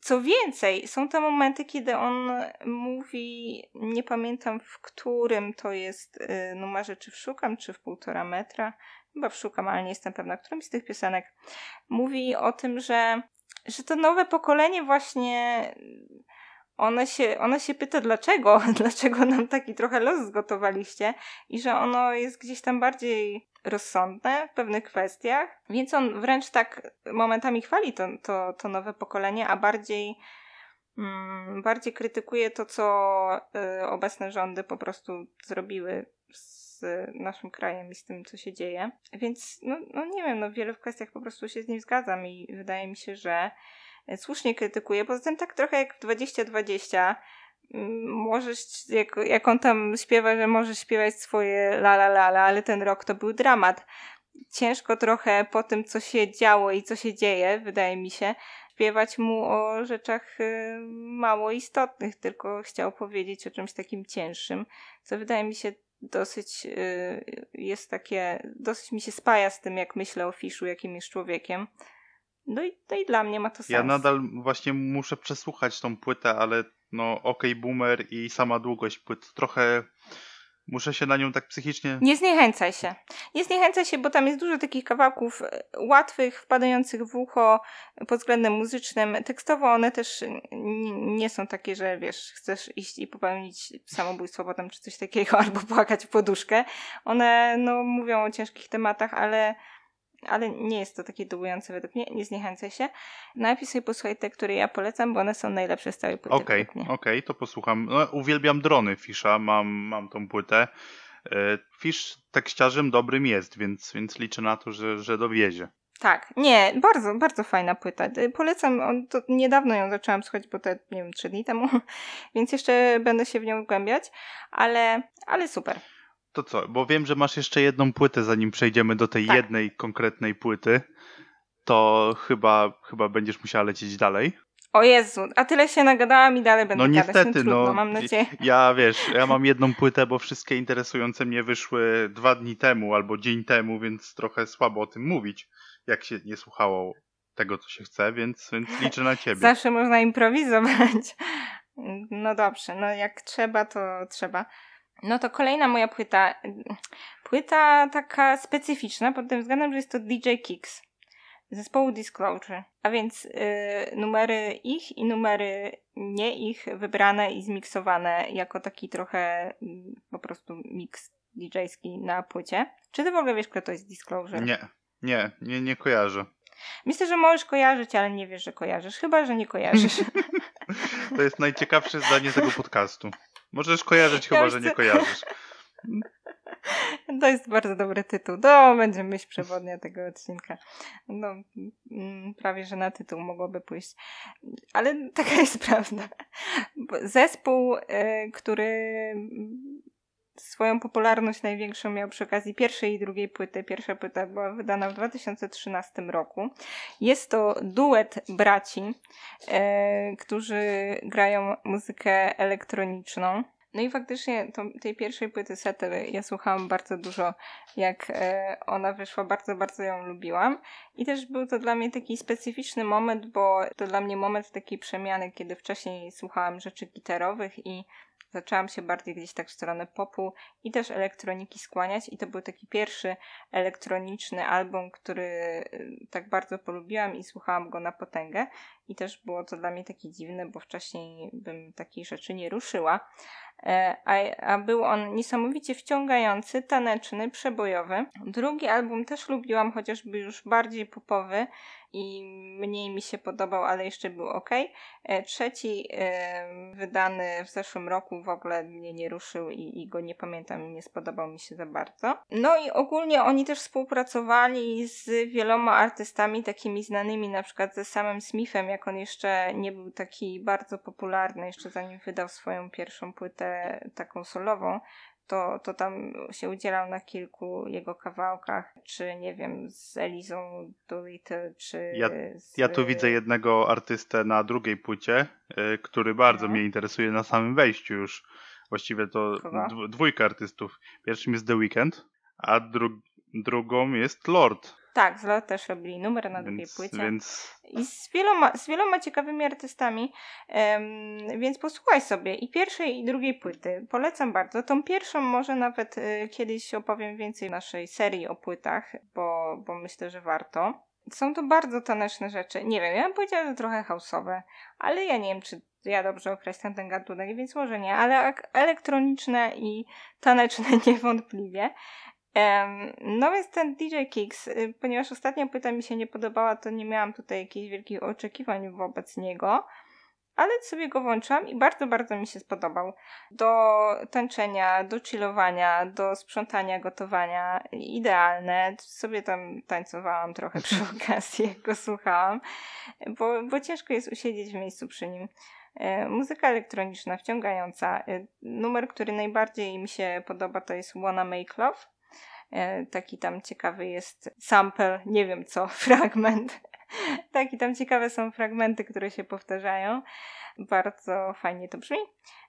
Co więcej, są te momenty, kiedy on mówi, nie pamiętam w którym to jest y, numerze, czy w Szukam, czy w Półtora metra, chyba w Szukam, ale nie jestem pewna, którymś z tych piosenek, mówi o tym, że, że to nowe pokolenie właśnie, one się, one się pyta dlaczego, dlaczego nam taki trochę los zgotowaliście i że ono jest gdzieś tam bardziej rozsądne w pewnych kwestiach, więc on wręcz tak momentami chwali to, to, to nowe pokolenie, a bardziej mm, bardziej krytykuje to, co y, obecne rządy po prostu zrobiły z naszym krajem i z tym, co się dzieje. Więc, no, no nie wiem, no w wielu kwestiach po prostu się z nim zgadzam i wydaje mi się, że słusznie krytykuje. Poza tym tak trochę jak w 2020 mm, możesz, jak, jak on tam śpiewa, że możesz śpiewać swoje la la la la, ale ten rok to był dramat. Ciężko trochę po tym, co się działo i co się dzieje, wydaje mi się, śpiewać mu o rzeczach y, mało istotnych, tylko chciał powiedzieć o czymś takim cięższym, co wydaje mi się dosyć y, jest takie, dosyć mi się spaja z tym, jak myślę o Fiszu, jakim jest człowiekiem. No i, no i dla mnie ma to sens. Ja nadal właśnie muszę przesłuchać tą płytę, ale no okej boomer i sama długość płyt trochę muszę się na nią tak psychicznie... Nie zniechęcaj się. Nie zniechęcaj się, bo tam jest dużo takich kawałków e, łatwych, wpadających w ucho pod względem muzycznym. Tekstowo one też nie są takie, że wiesz, chcesz iść i popełnić samobójstwo potem czy coś takiego, albo płakać w poduszkę. One no, mówią o ciężkich tematach, ale ale nie jest to takie dołujące według mnie, nie zniechęcaj się. Najpierw sobie posłuchaj te, które ja polecam, bo one są najlepsze z całej płyty Okej, mnie. okej, to posłucham. No, uwielbiam drony Fisza, mam, mam tą płytę. E, Fisz tekściarzem dobrym jest, więc, więc liczę na to, że, że dowiezie. Tak, nie, bardzo, bardzo fajna płyta. Y, Polecam, on, to niedawno ją zaczęłam słuchać, bo to, nie wiem, trzy dni temu, więc jeszcze będę się w nią wgłębiać, ale, ale super. To co, bo wiem, że masz jeszcze jedną płytę, zanim przejdziemy do tej Tak. jednej konkretnej płyty, to chyba, chyba będziesz musiała lecieć dalej. O Jezu, a tyle się nagadałam i dalej będę No gadać. niestety, no, trudno, no. mam nadzieję. Ja wiesz, ja mam jedną płytę, bo wszystkie interesujące mnie wyszły dwa dni temu albo dzień temu, więc trochę słabo o tym mówić, jak się nie słuchało tego, co się chce, więc, więc liczę na ciebie. Zawsze można improwizować. No dobrze, no jak trzeba, to trzeba. No to kolejna moja płyta. Płyta taka specyficzna pod tym względem, że jest to DJ Kicks zespołu Disclosure. A więc y, numery ich i numery nie ich wybrane i zmiksowane jako taki trochę mm, po prostu miks DJ-ski na płycie. Czy ty w ogóle wiesz, kto to jest Disclosure? Nie, nie, nie, nie kojarzę. Myślę, że możesz kojarzyć, ale nie wiesz, że kojarzysz. Chyba, że nie kojarzysz. To jest najciekawsze zdanie tego podcastu. Możesz kojarzyć, Ja chyba że nie kojarzysz. To jest bardzo dobry tytuł. To będzie myśl przewodnia tego odcinka. No, mm, prawie, że na tytuł mogłoby pójść. Ale taka jest prawda. Zespół, e, który swoją popularność największą miał przy okazji pierwszej i drugiej płyty. Pierwsza płyta była wydana w 2013 roku. Jest to duet braci, e, którzy grają muzykę elektroniczną. No i faktycznie to, tej pierwszej płyty Setter ja słuchałam bardzo dużo, jak e, ona wyszła, bardzo, bardzo ją lubiłam. I też był to dla mnie taki specyficzny moment, bo to dla mnie moment takiej przemiany, kiedy wcześniej słuchałam rzeczy gitarowych i zaczęłam się bardziej gdzieś tak w stronę popu i też elektroniki skłaniać. I to był taki pierwszy elektroniczny album, który y, tak bardzo polubiłam i słuchałam go na potęgę i też było to dla mnie takie dziwne, bo wcześniej bym takich rzeczy nie ruszyła. E, a, a był on niesamowicie wciągający, taneczny, przebojowy. Drugi album też lubiłam, chociażby już bardziej popowy i mniej mi się podobał, ale jeszcze był ok. E, trzeci e, wydany w zeszłym roku w ogóle mnie nie ruszył i, i go nie pamiętam nie spodobał mi się za bardzo. No i ogólnie oni też współpracowali z wieloma artystami takimi znanymi, na przykład ze samym Smithem, jak on jeszcze nie był taki bardzo popularny, jeszcze zanim wydał swoją pierwszą płytę taką solową, to, to tam się udzielał na kilku jego kawałkach, czy nie wiem, z Elizą Doolittle, czy Ja, z... ja tu widzę jednego artystę na drugiej płycie, y, który bardzo No. mnie interesuje na samym wejściu już. Właściwie to dwójka artystów. Pierwszym jest The Weeknd, a dru- drugą jest Lord. Tak, z Lot też robili numer na drugiej Więc, płycie. więc I z wieloma, z wieloma ciekawymi artystami, em, więc posłuchaj sobie i pierwszej i drugiej płyty. Polecam bardzo. Tą pierwszą może nawet y, kiedyś opowiem więcej naszej serii o płytach, bo, bo myślę, że warto. Są to bardzo taneczne rzeczy. Nie wiem, ja bym powiedziała, że trochę house'owe, ale ja nie wiem, czy ja dobrze określam ten gatunek, więc może nie, ale elektroniczne i taneczne niewątpliwie. No więc ten DJ Kicks, y, ponieważ ostatnia płyta mi się nie podobała, to nie miałam tutaj jakichś wielkich oczekiwań wobec niego, ale sobie go włączyłam i bardzo, bardzo mi się spodobał. Do tańczenia, do chillowania, do sprzątania, gotowania, idealne. Sobie tam tańcowałam trochę przy okazji, jak go słuchałam, bo, bo ciężko jest usiedzieć w miejscu przy nim. E, Muzyka elektroniczna, wciągająca. E, Numer, który najbardziej mi się podoba, to jest Wanna Make Love. E, Taki tam ciekawy jest sample, nie wiem co, fragment. Taki tam ciekawe są fragmenty, które się powtarzają. Bardzo fajnie to brzmi.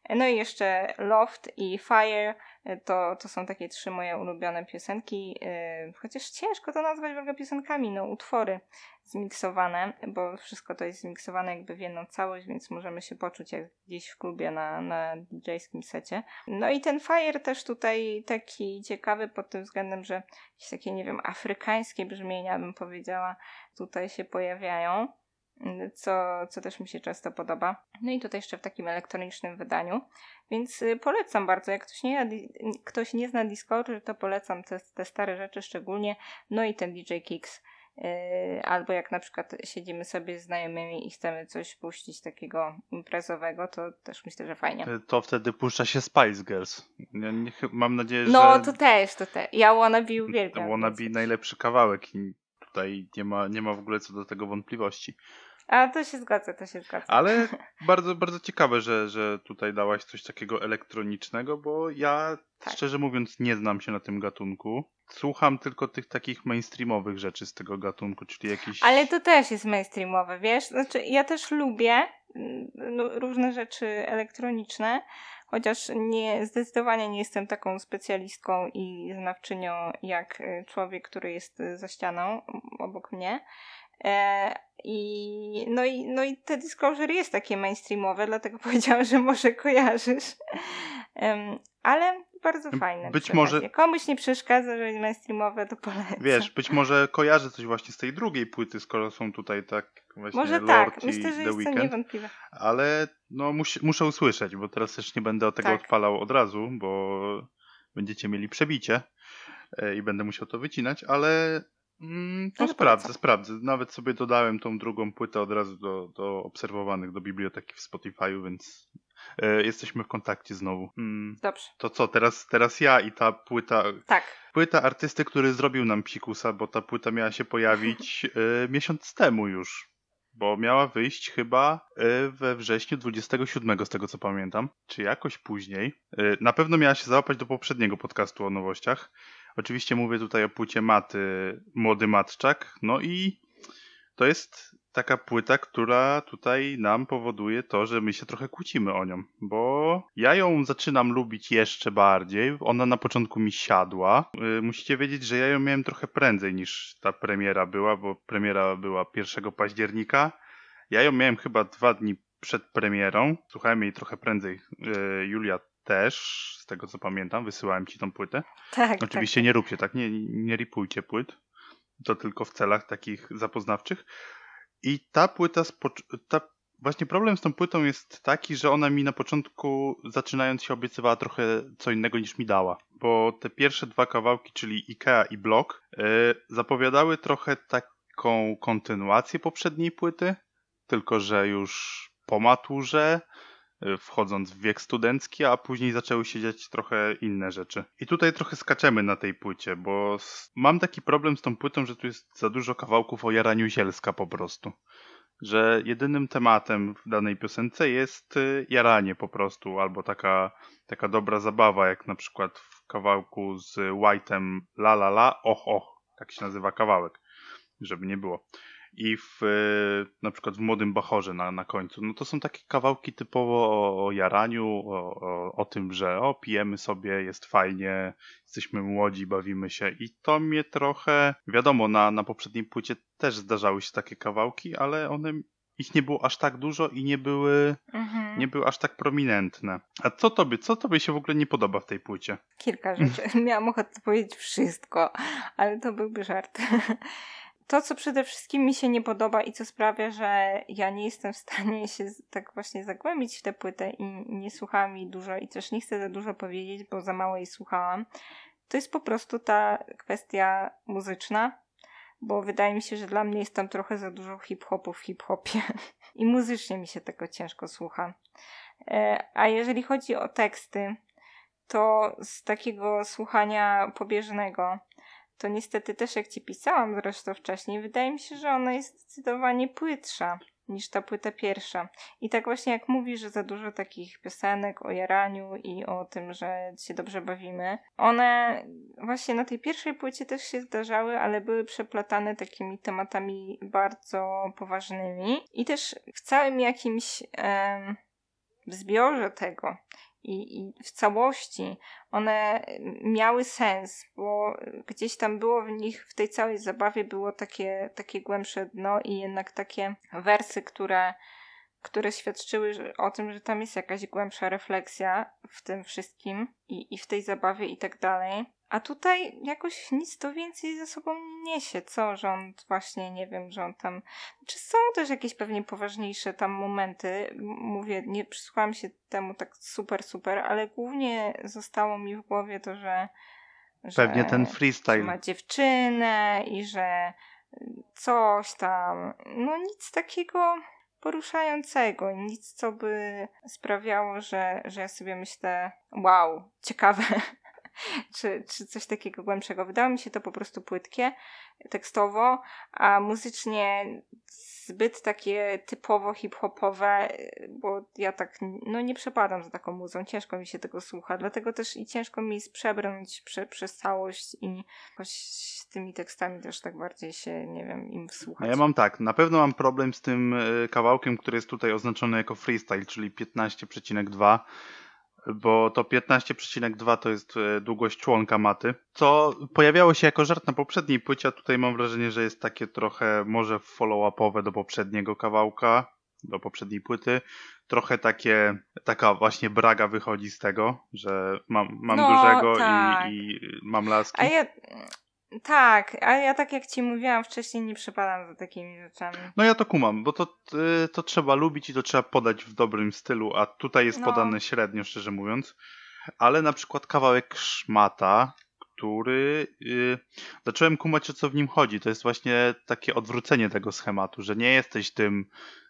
No i jeszcze Loft i Fire e, to, to są takie trzy moje ulubione piosenki. e, Chociaż ciężko to nazwać w ogóle piosenkami, no utwory zmiksowane, bo wszystko to jest zmiksowane jakby w jedną całość, więc możemy się poczuć jak gdzieś w klubie na, na DJ-skim secie. No i ten Fire też tutaj taki ciekawy pod tym względem, że jakieś takie, nie wiem, afrykańskie brzmienia bym powiedziała tutaj się pojawiają. Co, co też mi się często podoba. No i tutaj jeszcze w takim elektronicznym wydaniu. Więc y, polecam bardzo. Jak ktoś nie, ktoś nie zna Discordy, to polecam te, te stare rzeczy szczególnie. No i ten DJ Kicks. Yy, albo jak na przykład siedzimy sobie z znajomymi i chcemy coś puścić takiego imprezowego, to też myślę, że fajnie. to wtedy puszcza się Spice Girls. Ja nie, mam nadzieję, No że to też, to też. Ja Wannabe uwielbiam. Wannabe najlepszy kawałek i tutaj nie ma, nie ma w ogóle co do tego wątpliwości. A to się zgadza, to się zgadza. Ale bardzo, bardzo ciekawe, że, że tutaj dałaś coś takiego elektronicznego, bo ja Tak. szczerze mówiąc nie znam się na tym gatunku. Słucham tylko tych takich mainstreamowych rzeczy z tego gatunku, czyli jakieś... Ale to też jest mainstreamowe, wiesz? Znaczy, ja też lubię mm, no, różne rzeczy elektroniczne, chociaż nie, zdecydowanie nie jestem taką specjalistką i znawczynią jak y, człowiek, który jest y, za ścianą obok mnie. E, i, no, i, no i te Disclosure jest takie mainstreamowe, dlatego powiedziałam, że może kojarzysz. Ale bardzo fajne. Być może-. Komuś nie przeszkadza, że jest mainstreamowe, to polecam. Wiesz, być może kojarzę coś właśnie z tej drugiej płyty, skoro są tutaj tak właśnie Może Lord tak, i myślę, że The jest to niewątpliwe. Ale no mus, muszę usłyszeć, bo teraz też nie będę tego Tak. odpalał od razu, bo będziecie mieli przebicie e, i będę musiał to wycinać, ale mm, to Ale sprawdzę, sprawdzę. Nawet sobie dodałem tą drugą płytę od razu do, do obserwowanych, do biblioteki w Spotify'u, więc e, jesteśmy w kontakcie znowu. Mm, Dobrze. to co, teraz, teraz ja i ta płyta, Tak. płyta artysty, który zrobił nam psikusa, bo ta płyta miała się pojawić e, miesiąc temu już. Bo miała wyjść chyba e, we wrześniu 27, z tego co pamiętam, czy jakoś później. E, Na pewno miała się załapać do poprzedniego podcastu o nowościach. Oczywiście mówię tutaj o płycie Maty, Młody Matczak. No i to jest taka płyta, która tutaj nam powoduje to, że my się trochę kłócimy o nią, bo ja ją zaczynam lubić jeszcze bardziej. Ona na początku mi siadła. Yy, musicie wiedzieć, że ja ją miałem trochę prędzej niż ta premiera była, bo premiera była 1 października. Ja ją miałem chyba dwa dni przed premierą. Słuchałem jej trochę prędzej. Yy, Julia też, z tego co pamiętam, wysyłałem ci tą płytę. Tak. Oczywiście nie róbcie tak, nie, nie ripujcie płyt. To tylko w celach takich zapoznawczych. I ta płyta, ta Właśnie problem z tą płytą jest taki, że ona mi na początku, zaczynając się, obiecywała trochę co innego niż mi dała. Bo te pierwsze dwa kawałki, czyli Ikea i Block, yy, zapowiadały trochę taką kontynuację poprzedniej płyty, tylko że już po maturze, wchodząc w wiek studencki, a później zaczęły się dziać trochę inne rzeczy. I tutaj trochę skaczemy na tej płycie, bo mam taki problem z tą płytą, że tu jest za dużo kawałków o jaraniu zielska po prostu. Że jedynym tematem w danej piosence jest y, jaranie po prostu, albo taka, taka dobra zabawa, jak na przykład w kawałku z White'em La La La, och och, tak się nazywa kawałek, żeby nie było i w, e, na przykład w Młodym Bachorze na, na końcu. No to są takie kawałki typowo o, o jaraniu, o, o, o, tym, że o, pijemy sobie, jest fajnie, jesteśmy młodzi, bawimy się i to mnie trochę, wiadomo, na, na poprzedniej płycie też zdarzały się takie kawałki, ale one ich nie było aż tak dużo i nie były, mhm. nie były aż tak prominentne. A co tobie, co tobie się w ogóle nie podoba w tej płycie? Kilka rzeczy. Miałam ochotę powiedzieć wszystko, ale to byłby żart. to, co przede wszystkim mi się nie podoba i co sprawia, że ja nie jestem w stanie się tak właśnie zagłębić w tę płytę i nie słuchałam jej dużo i też nie chcę za dużo powiedzieć, bo za mało jej słuchałam, to jest po prostu ta kwestia muzyczna, bo wydaje mi się, że dla mnie jest tam trochę za dużo hip-hopu w hip-hopie i muzycznie mi się tego ciężko słucha. E, a jeżeli chodzi o teksty, to z takiego słuchania pobieżnego to niestety też jak ci pisałam zresztą wcześniej, wydaje mi się, że ona jest zdecydowanie płytsza niż ta płyta pierwsza. I tak właśnie jak mówi, że za dużo takich piosenek o jaraniu i o tym, że się dobrze bawimy, one właśnie na tej pierwszej płycie też się zdarzały, ale były przeplatane takimi tematami bardzo poważnymi i też w całym jakimś em, zbiorze tego i, i w całości one miały sens, bo gdzieś tam było w nich, w tej całej zabawie było takie, takie głębsze dno i jednak takie wersy, które, które świadczyły o tym, że tam jest jakaś głębsza refleksja w tym wszystkim i, i w tej zabawie i tak dalej. A tutaj jakoś nic to więcej ze sobą niesie, co? On właśnie, nie wiem, on tam... Czy są też jakieś pewnie poważniejsze tam momenty? Mówię, nie przysłuchałam się temu tak super, super, ale głównie zostało mi w głowie to, że... Pewnie ten freestyle. Że ma dziewczynę i że coś tam. No nic takiego poruszającego, nic co by sprawiało, że, że ja sobie myślę, wow, ciekawe, czy, czy coś takiego głębszego. Wydało mi się to po prostu płytkie tekstowo, a muzycznie zbyt takie typowo hip-hopowe, bo ja tak no nie przepadam za taką muzą, ciężko mi się tego słucha, dlatego też i ciężko mi jest przebrnąć prze, przez całość i z tymi tekstami też tak bardziej się, nie wiem, im wsłuchać. A ja mam tak, na pewno mam problem z tym e, kawałkiem, który jest tutaj oznaczony jako freestyle, czyli 15,2 bo to 15,2 to jest e, długość członka maty, co pojawiało się jako żart na poprzedniej płycie, a tutaj mam wrażenie, że jest takie trochę może follow-upowe do poprzedniego kawałka, do poprzedniej płyty. Trochę takie, taka właśnie braga wychodzi z tego, że mam, mam no, dużego tak. i, i mam laski. A ja, tak, a ja tak jak ci mówiłam wcześniej, nie przypadam za takimi rzeczami. No ja to kumam, bo to, y, to trzeba lubić i to trzeba podać w dobrym stylu, a tutaj jest no. podane średnio, szczerze mówiąc. Ale na przykład kawałek szmata, który yy, zacząłem kumać, o co w nim chodzi. To jest właśnie takie odwrócenie tego schematu, że nie jesteś tym,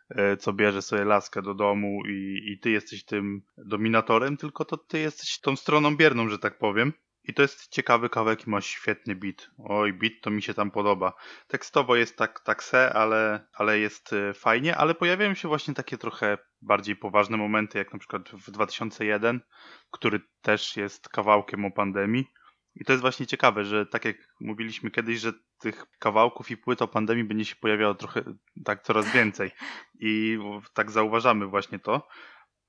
yy, co bierze sobie laskę do domu i, i ty jesteś tym dominatorem, tylko to ty jesteś tą stroną bierną, że tak powiem. I to jest ciekawy kawałek i ma świetny beat. Oj, beat to mi się tam podoba. Tekstowo jest tak, tak se, ale, ale jest y, fajnie, ale pojawiają się właśnie takie trochę bardziej poważne momenty, jak na przykład w 2001, który też jest kawałkiem o pandemii. I to jest właśnie ciekawe, że tak jak mówiliśmy kiedyś, że tych kawałków i płyt o pandemii będzie się pojawiało trochę tak coraz więcej. I tak zauważamy właśnie to.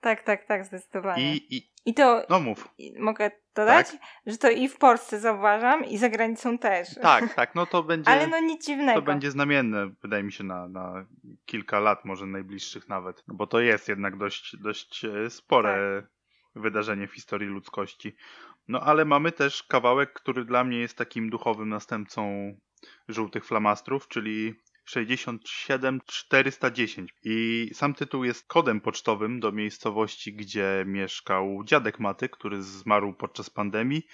Tak, tak, tak, zdecydowanie. I, i, I to. No mów. Mogę dodać, tak? że to i w Polsce zauważam, i za granicą też. Tak, tak, no to będzie. Ale no nic dziwnego. To będzie znamienne, wydaje mi się, na, na kilka lat, może najbliższych nawet. Bo to jest jednak dość, dość e, spore tak. wydarzenie w historii ludzkości. No ale mamy też kawałek, który dla mnie jest takim duchowym następcą żółtych flamastrów, czyli 67 410 i sam tytuł jest kodem pocztowym do miejscowości, gdzie mieszkał dziadek Maty, który zmarł podczas pandemii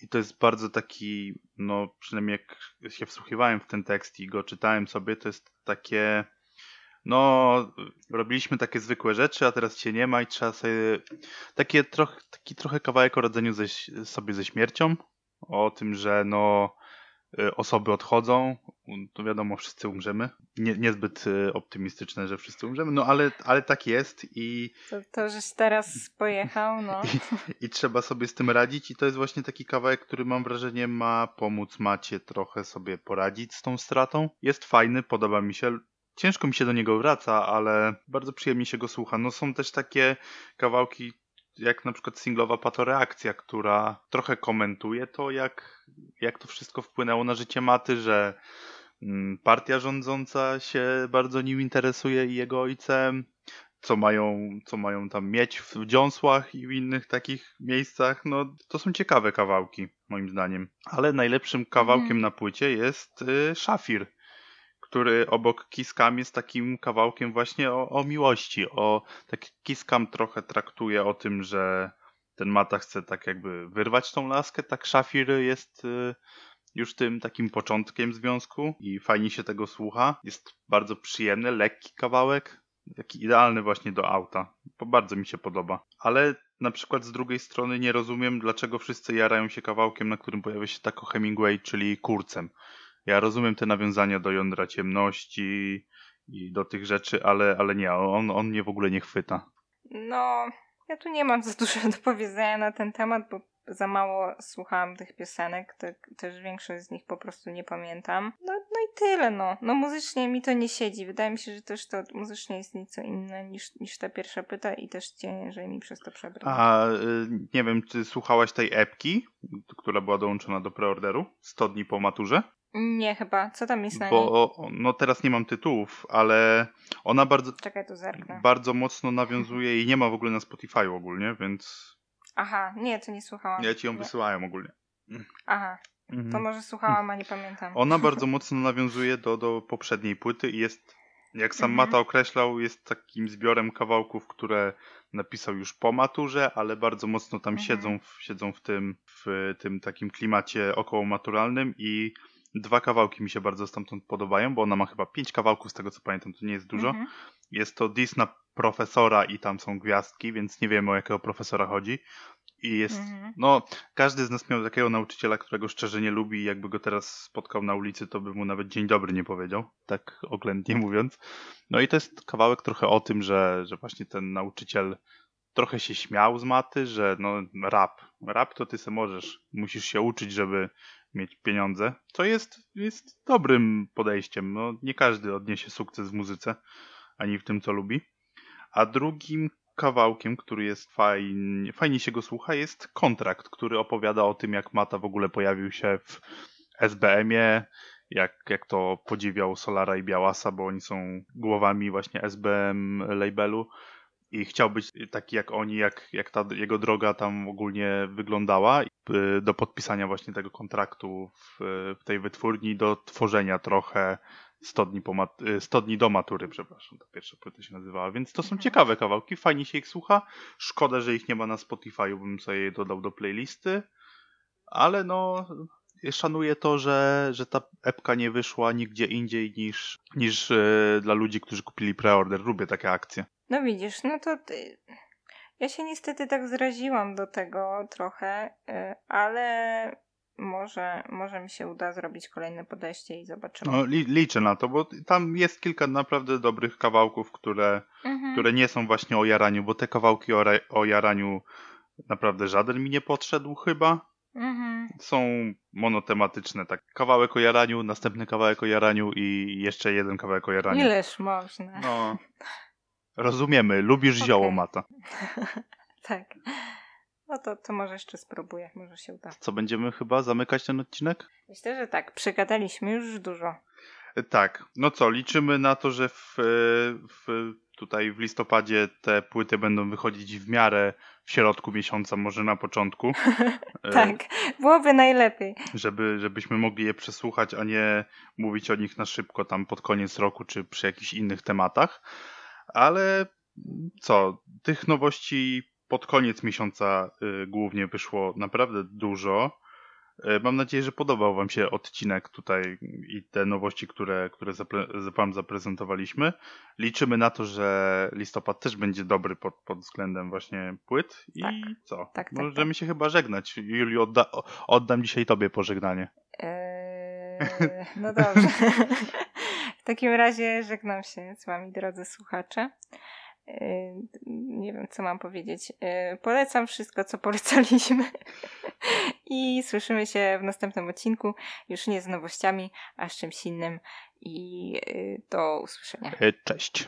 i to jest bardzo taki, no przynajmniej jak się wsłuchiwałem w ten tekst i go czytałem sobie, to jest takie no, robiliśmy takie zwykłe rzeczy, a teraz cię nie ma i trzeba sobie. Takie troch, taki trochę kawałek o radzeniu ze, sobie ze śmiercią. O tym, że no osoby odchodzą, to wiadomo, wszyscy umrzemy. Nie, niezbyt y, optymistyczne, że wszyscy umrzemy, no ale, ale tak jest i. To, to żeś teraz pojechał, no. I, I trzeba sobie z tym radzić, i to jest właśnie taki kawałek, który mam wrażenie ma pomóc Macie trochę sobie poradzić z tą stratą. Jest fajny, podoba mi się ciężko mi się do niego wraca, ale bardzo przyjemnie się go słucha. No są też takie kawałki, jak na przykład singlowa Patoreakcja, która trochę komentuje to, jak, jak to wszystko wpłynęło na życie Maty, że mm, partia rządząca się bardzo nim interesuje i jego ojcem, co mają, co mają tam mieć w dziąsłach i w innych takich miejscach. No, to są ciekawe kawałki, moim zdaniem. Ale najlepszym kawałkiem mm. na płycie jest y, Szafir który obok Kiskam jest takim kawałkiem właśnie o, o miłości. O, tak Kiskam trochę traktuje o tym, że ten Mata chce tak jakby wyrwać tą laskę, tak Szafir jest y, już tym takim początkiem związku i fajnie się tego słucha. Jest bardzo przyjemny, lekki kawałek, taki idealny właśnie do auta. Bo bardzo mi się podoba. Ale na przykład z drugiej strony nie rozumiem, dlaczego wszyscy jarają się kawałkiem, na którym pojawia się tako Hemingway, czyli kurcem. Ja rozumiem te nawiązania do jądra ciemności i do tych rzeczy, ale, ale nie, on, on mnie w ogóle nie chwyta. No, ja tu nie mam za dużo do powiedzenia na ten temat, bo za mało słuchałam tych piosenek, te, też większość z nich po prostu nie pamiętam. No, no i tyle, no. No muzycznie mi to nie siedzi. Wydaje mi się, że też to muzycznie jest nieco inne niż, niż ta pierwsza pyta i też ciężej mi przez to przebrać. A y, nie wiem, czy słuchałaś tej epki, która była dołączona do preorderu 100 dni po maturze? Nie, chyba. Co tam jest na Bo niej? no teraz nie mam tytułów, ale ona bardzo. Czekaj, tu zerknę. Bardzo mocno nawiązuje i nie ma w ogóle na Spotify ogólnie, więc. Aha, nie, to nie słuchałam. Ja ci ją nie. wysyłałem ogólnie. Aha. Mhm. To może słuchałam, a nie pamiętam. Ona bardzo mocno nawiązuje do, do poprzedniej płyty i jest, jak sam mhm. Mata określał, jest takim zbiorem kawałków, które napisał już po maturze, ale bardzo mocno tam mhm. siedzą, w, siedzą w tym, w tym takim klimacie około maturalnym i Dwa kawałki mi się bardzo stamtąd podobają, bo ona ma chyba pięć kawałków z tego co pamiętam, to nie jest dużo. Mhm. Jest to Dis na profesora i tam są gwiazdki, więc nie wiemy o jakiego profesora chodzi. I jest, mhm. no, każdy z nas miał takiego nauczyciela, którego szczerze nie lubi i jakby go teraz spotkał na ulicy, to by mu nawet dzień dobry nie powiedział, tak oględnie mówiąc. No i to jest kawałek trochę o tym, że, że właśnie ten nauczyciel trochę się śmiał z maty, że no rap, rap to ty se możesz, musisz się uczyć, żeby mieć pieniądze, co jest, jest dobrym podejściem. No, nie każdy odniesie sukces w muzyce, ani w tym, co lubi. A drugim kawałkiem, który jest fajnie, fajnie się go słucha, jest kontrakt, który opowiada o tym, jak Mata w ogóle pojawił się w SBM-ie, jak, jak to podziwiał Solara i Białasa, bo oni są głowami właśnie SBM labelu i chciał być taki jak oni, jak, jak ta jego droga tam ogólnie wyglądała y, do podpisania właśnie tego kontraktu w, w tej wytwórni, do tworzenia trochę 100 dni, po mat- 100 y, dni do matury, przepraszam, ta pierwsza płyta się nazywała, więc to są mhm. ciekawe kawałki, fajnie się ich słucha, szkoda, że ich nie ma na Spotify, bym sobie je dodał do playlisty, ale no szanuję to, że, że ta epka nie wyszła nigdzie indziej niż, niż yy, dla ludzi, którzy kupili preorder. Lubię takie akcje. No widzisz, no to ty... ja się niestety tak zraziłam do tego trochę, yy, ale może, może mi się uda zrobić kolejne podejście i zobaczymy. No, li, liczę na to, bo tam jest kilka naprawdę dobrych kawałków, które, mhm. które nie są właśnie o jaraniu, bo te kawałki o, o jaraniu naprawdę żaden mi nie podszedł chyba. Mhm. Są monotematyczne, tak kawałek o jaraniu, następny kawałek o jaraniu i jeszcze jeden kawałek o jaraniu. Ileż można. No, rozumiemy, lubisz okay. zioło, Mata. tak. No to, to może jeszcze spróbuję, może się uda. Co, będziemy chyba zamykać ten odcinek? Myślę, że tak. Przegadaliśmy już dużo. Tak. No co, liczymy na to, że w, w tutaj w listopadzie te płyty będą wychodzić w miarę w środku miesiąca, może na początku. E, Tak, byłoby najlepiej. żeby, żebyśmy mogli je przesłuchać, a nie mówić o nich na szybko tam pod koniec roku czy przy jakichś innych tematach. Ale co, tych nowości pod koniec miesiąca y, głównie wyszło naprawdę dużo. Y, Mam nadzieję, że podobał Wam się odcinek tutaj i te nowości, które, które zapre- Wam zaprezentowaliśmy. Liczymy na to, że listopad też będzie dobry pod, pod względem właśnie płyt. I Tak. co? Tak, tak, Możemy się chyba żegnać. Juliu, odda- oddam dzisiaj Tobie pożegnanie. Eee, no dobrze. W takim razie żegnam się z Wami, drodzy słuchacze. Eee, Nie wiem, co mam powiedzieć. Eee, Polecam wszystko, co polecaliśmy. I słyszymy się w następnym odcinku. Już nie z nowościami, a z czymś innym. I eee, do usłyszenia. Cześć.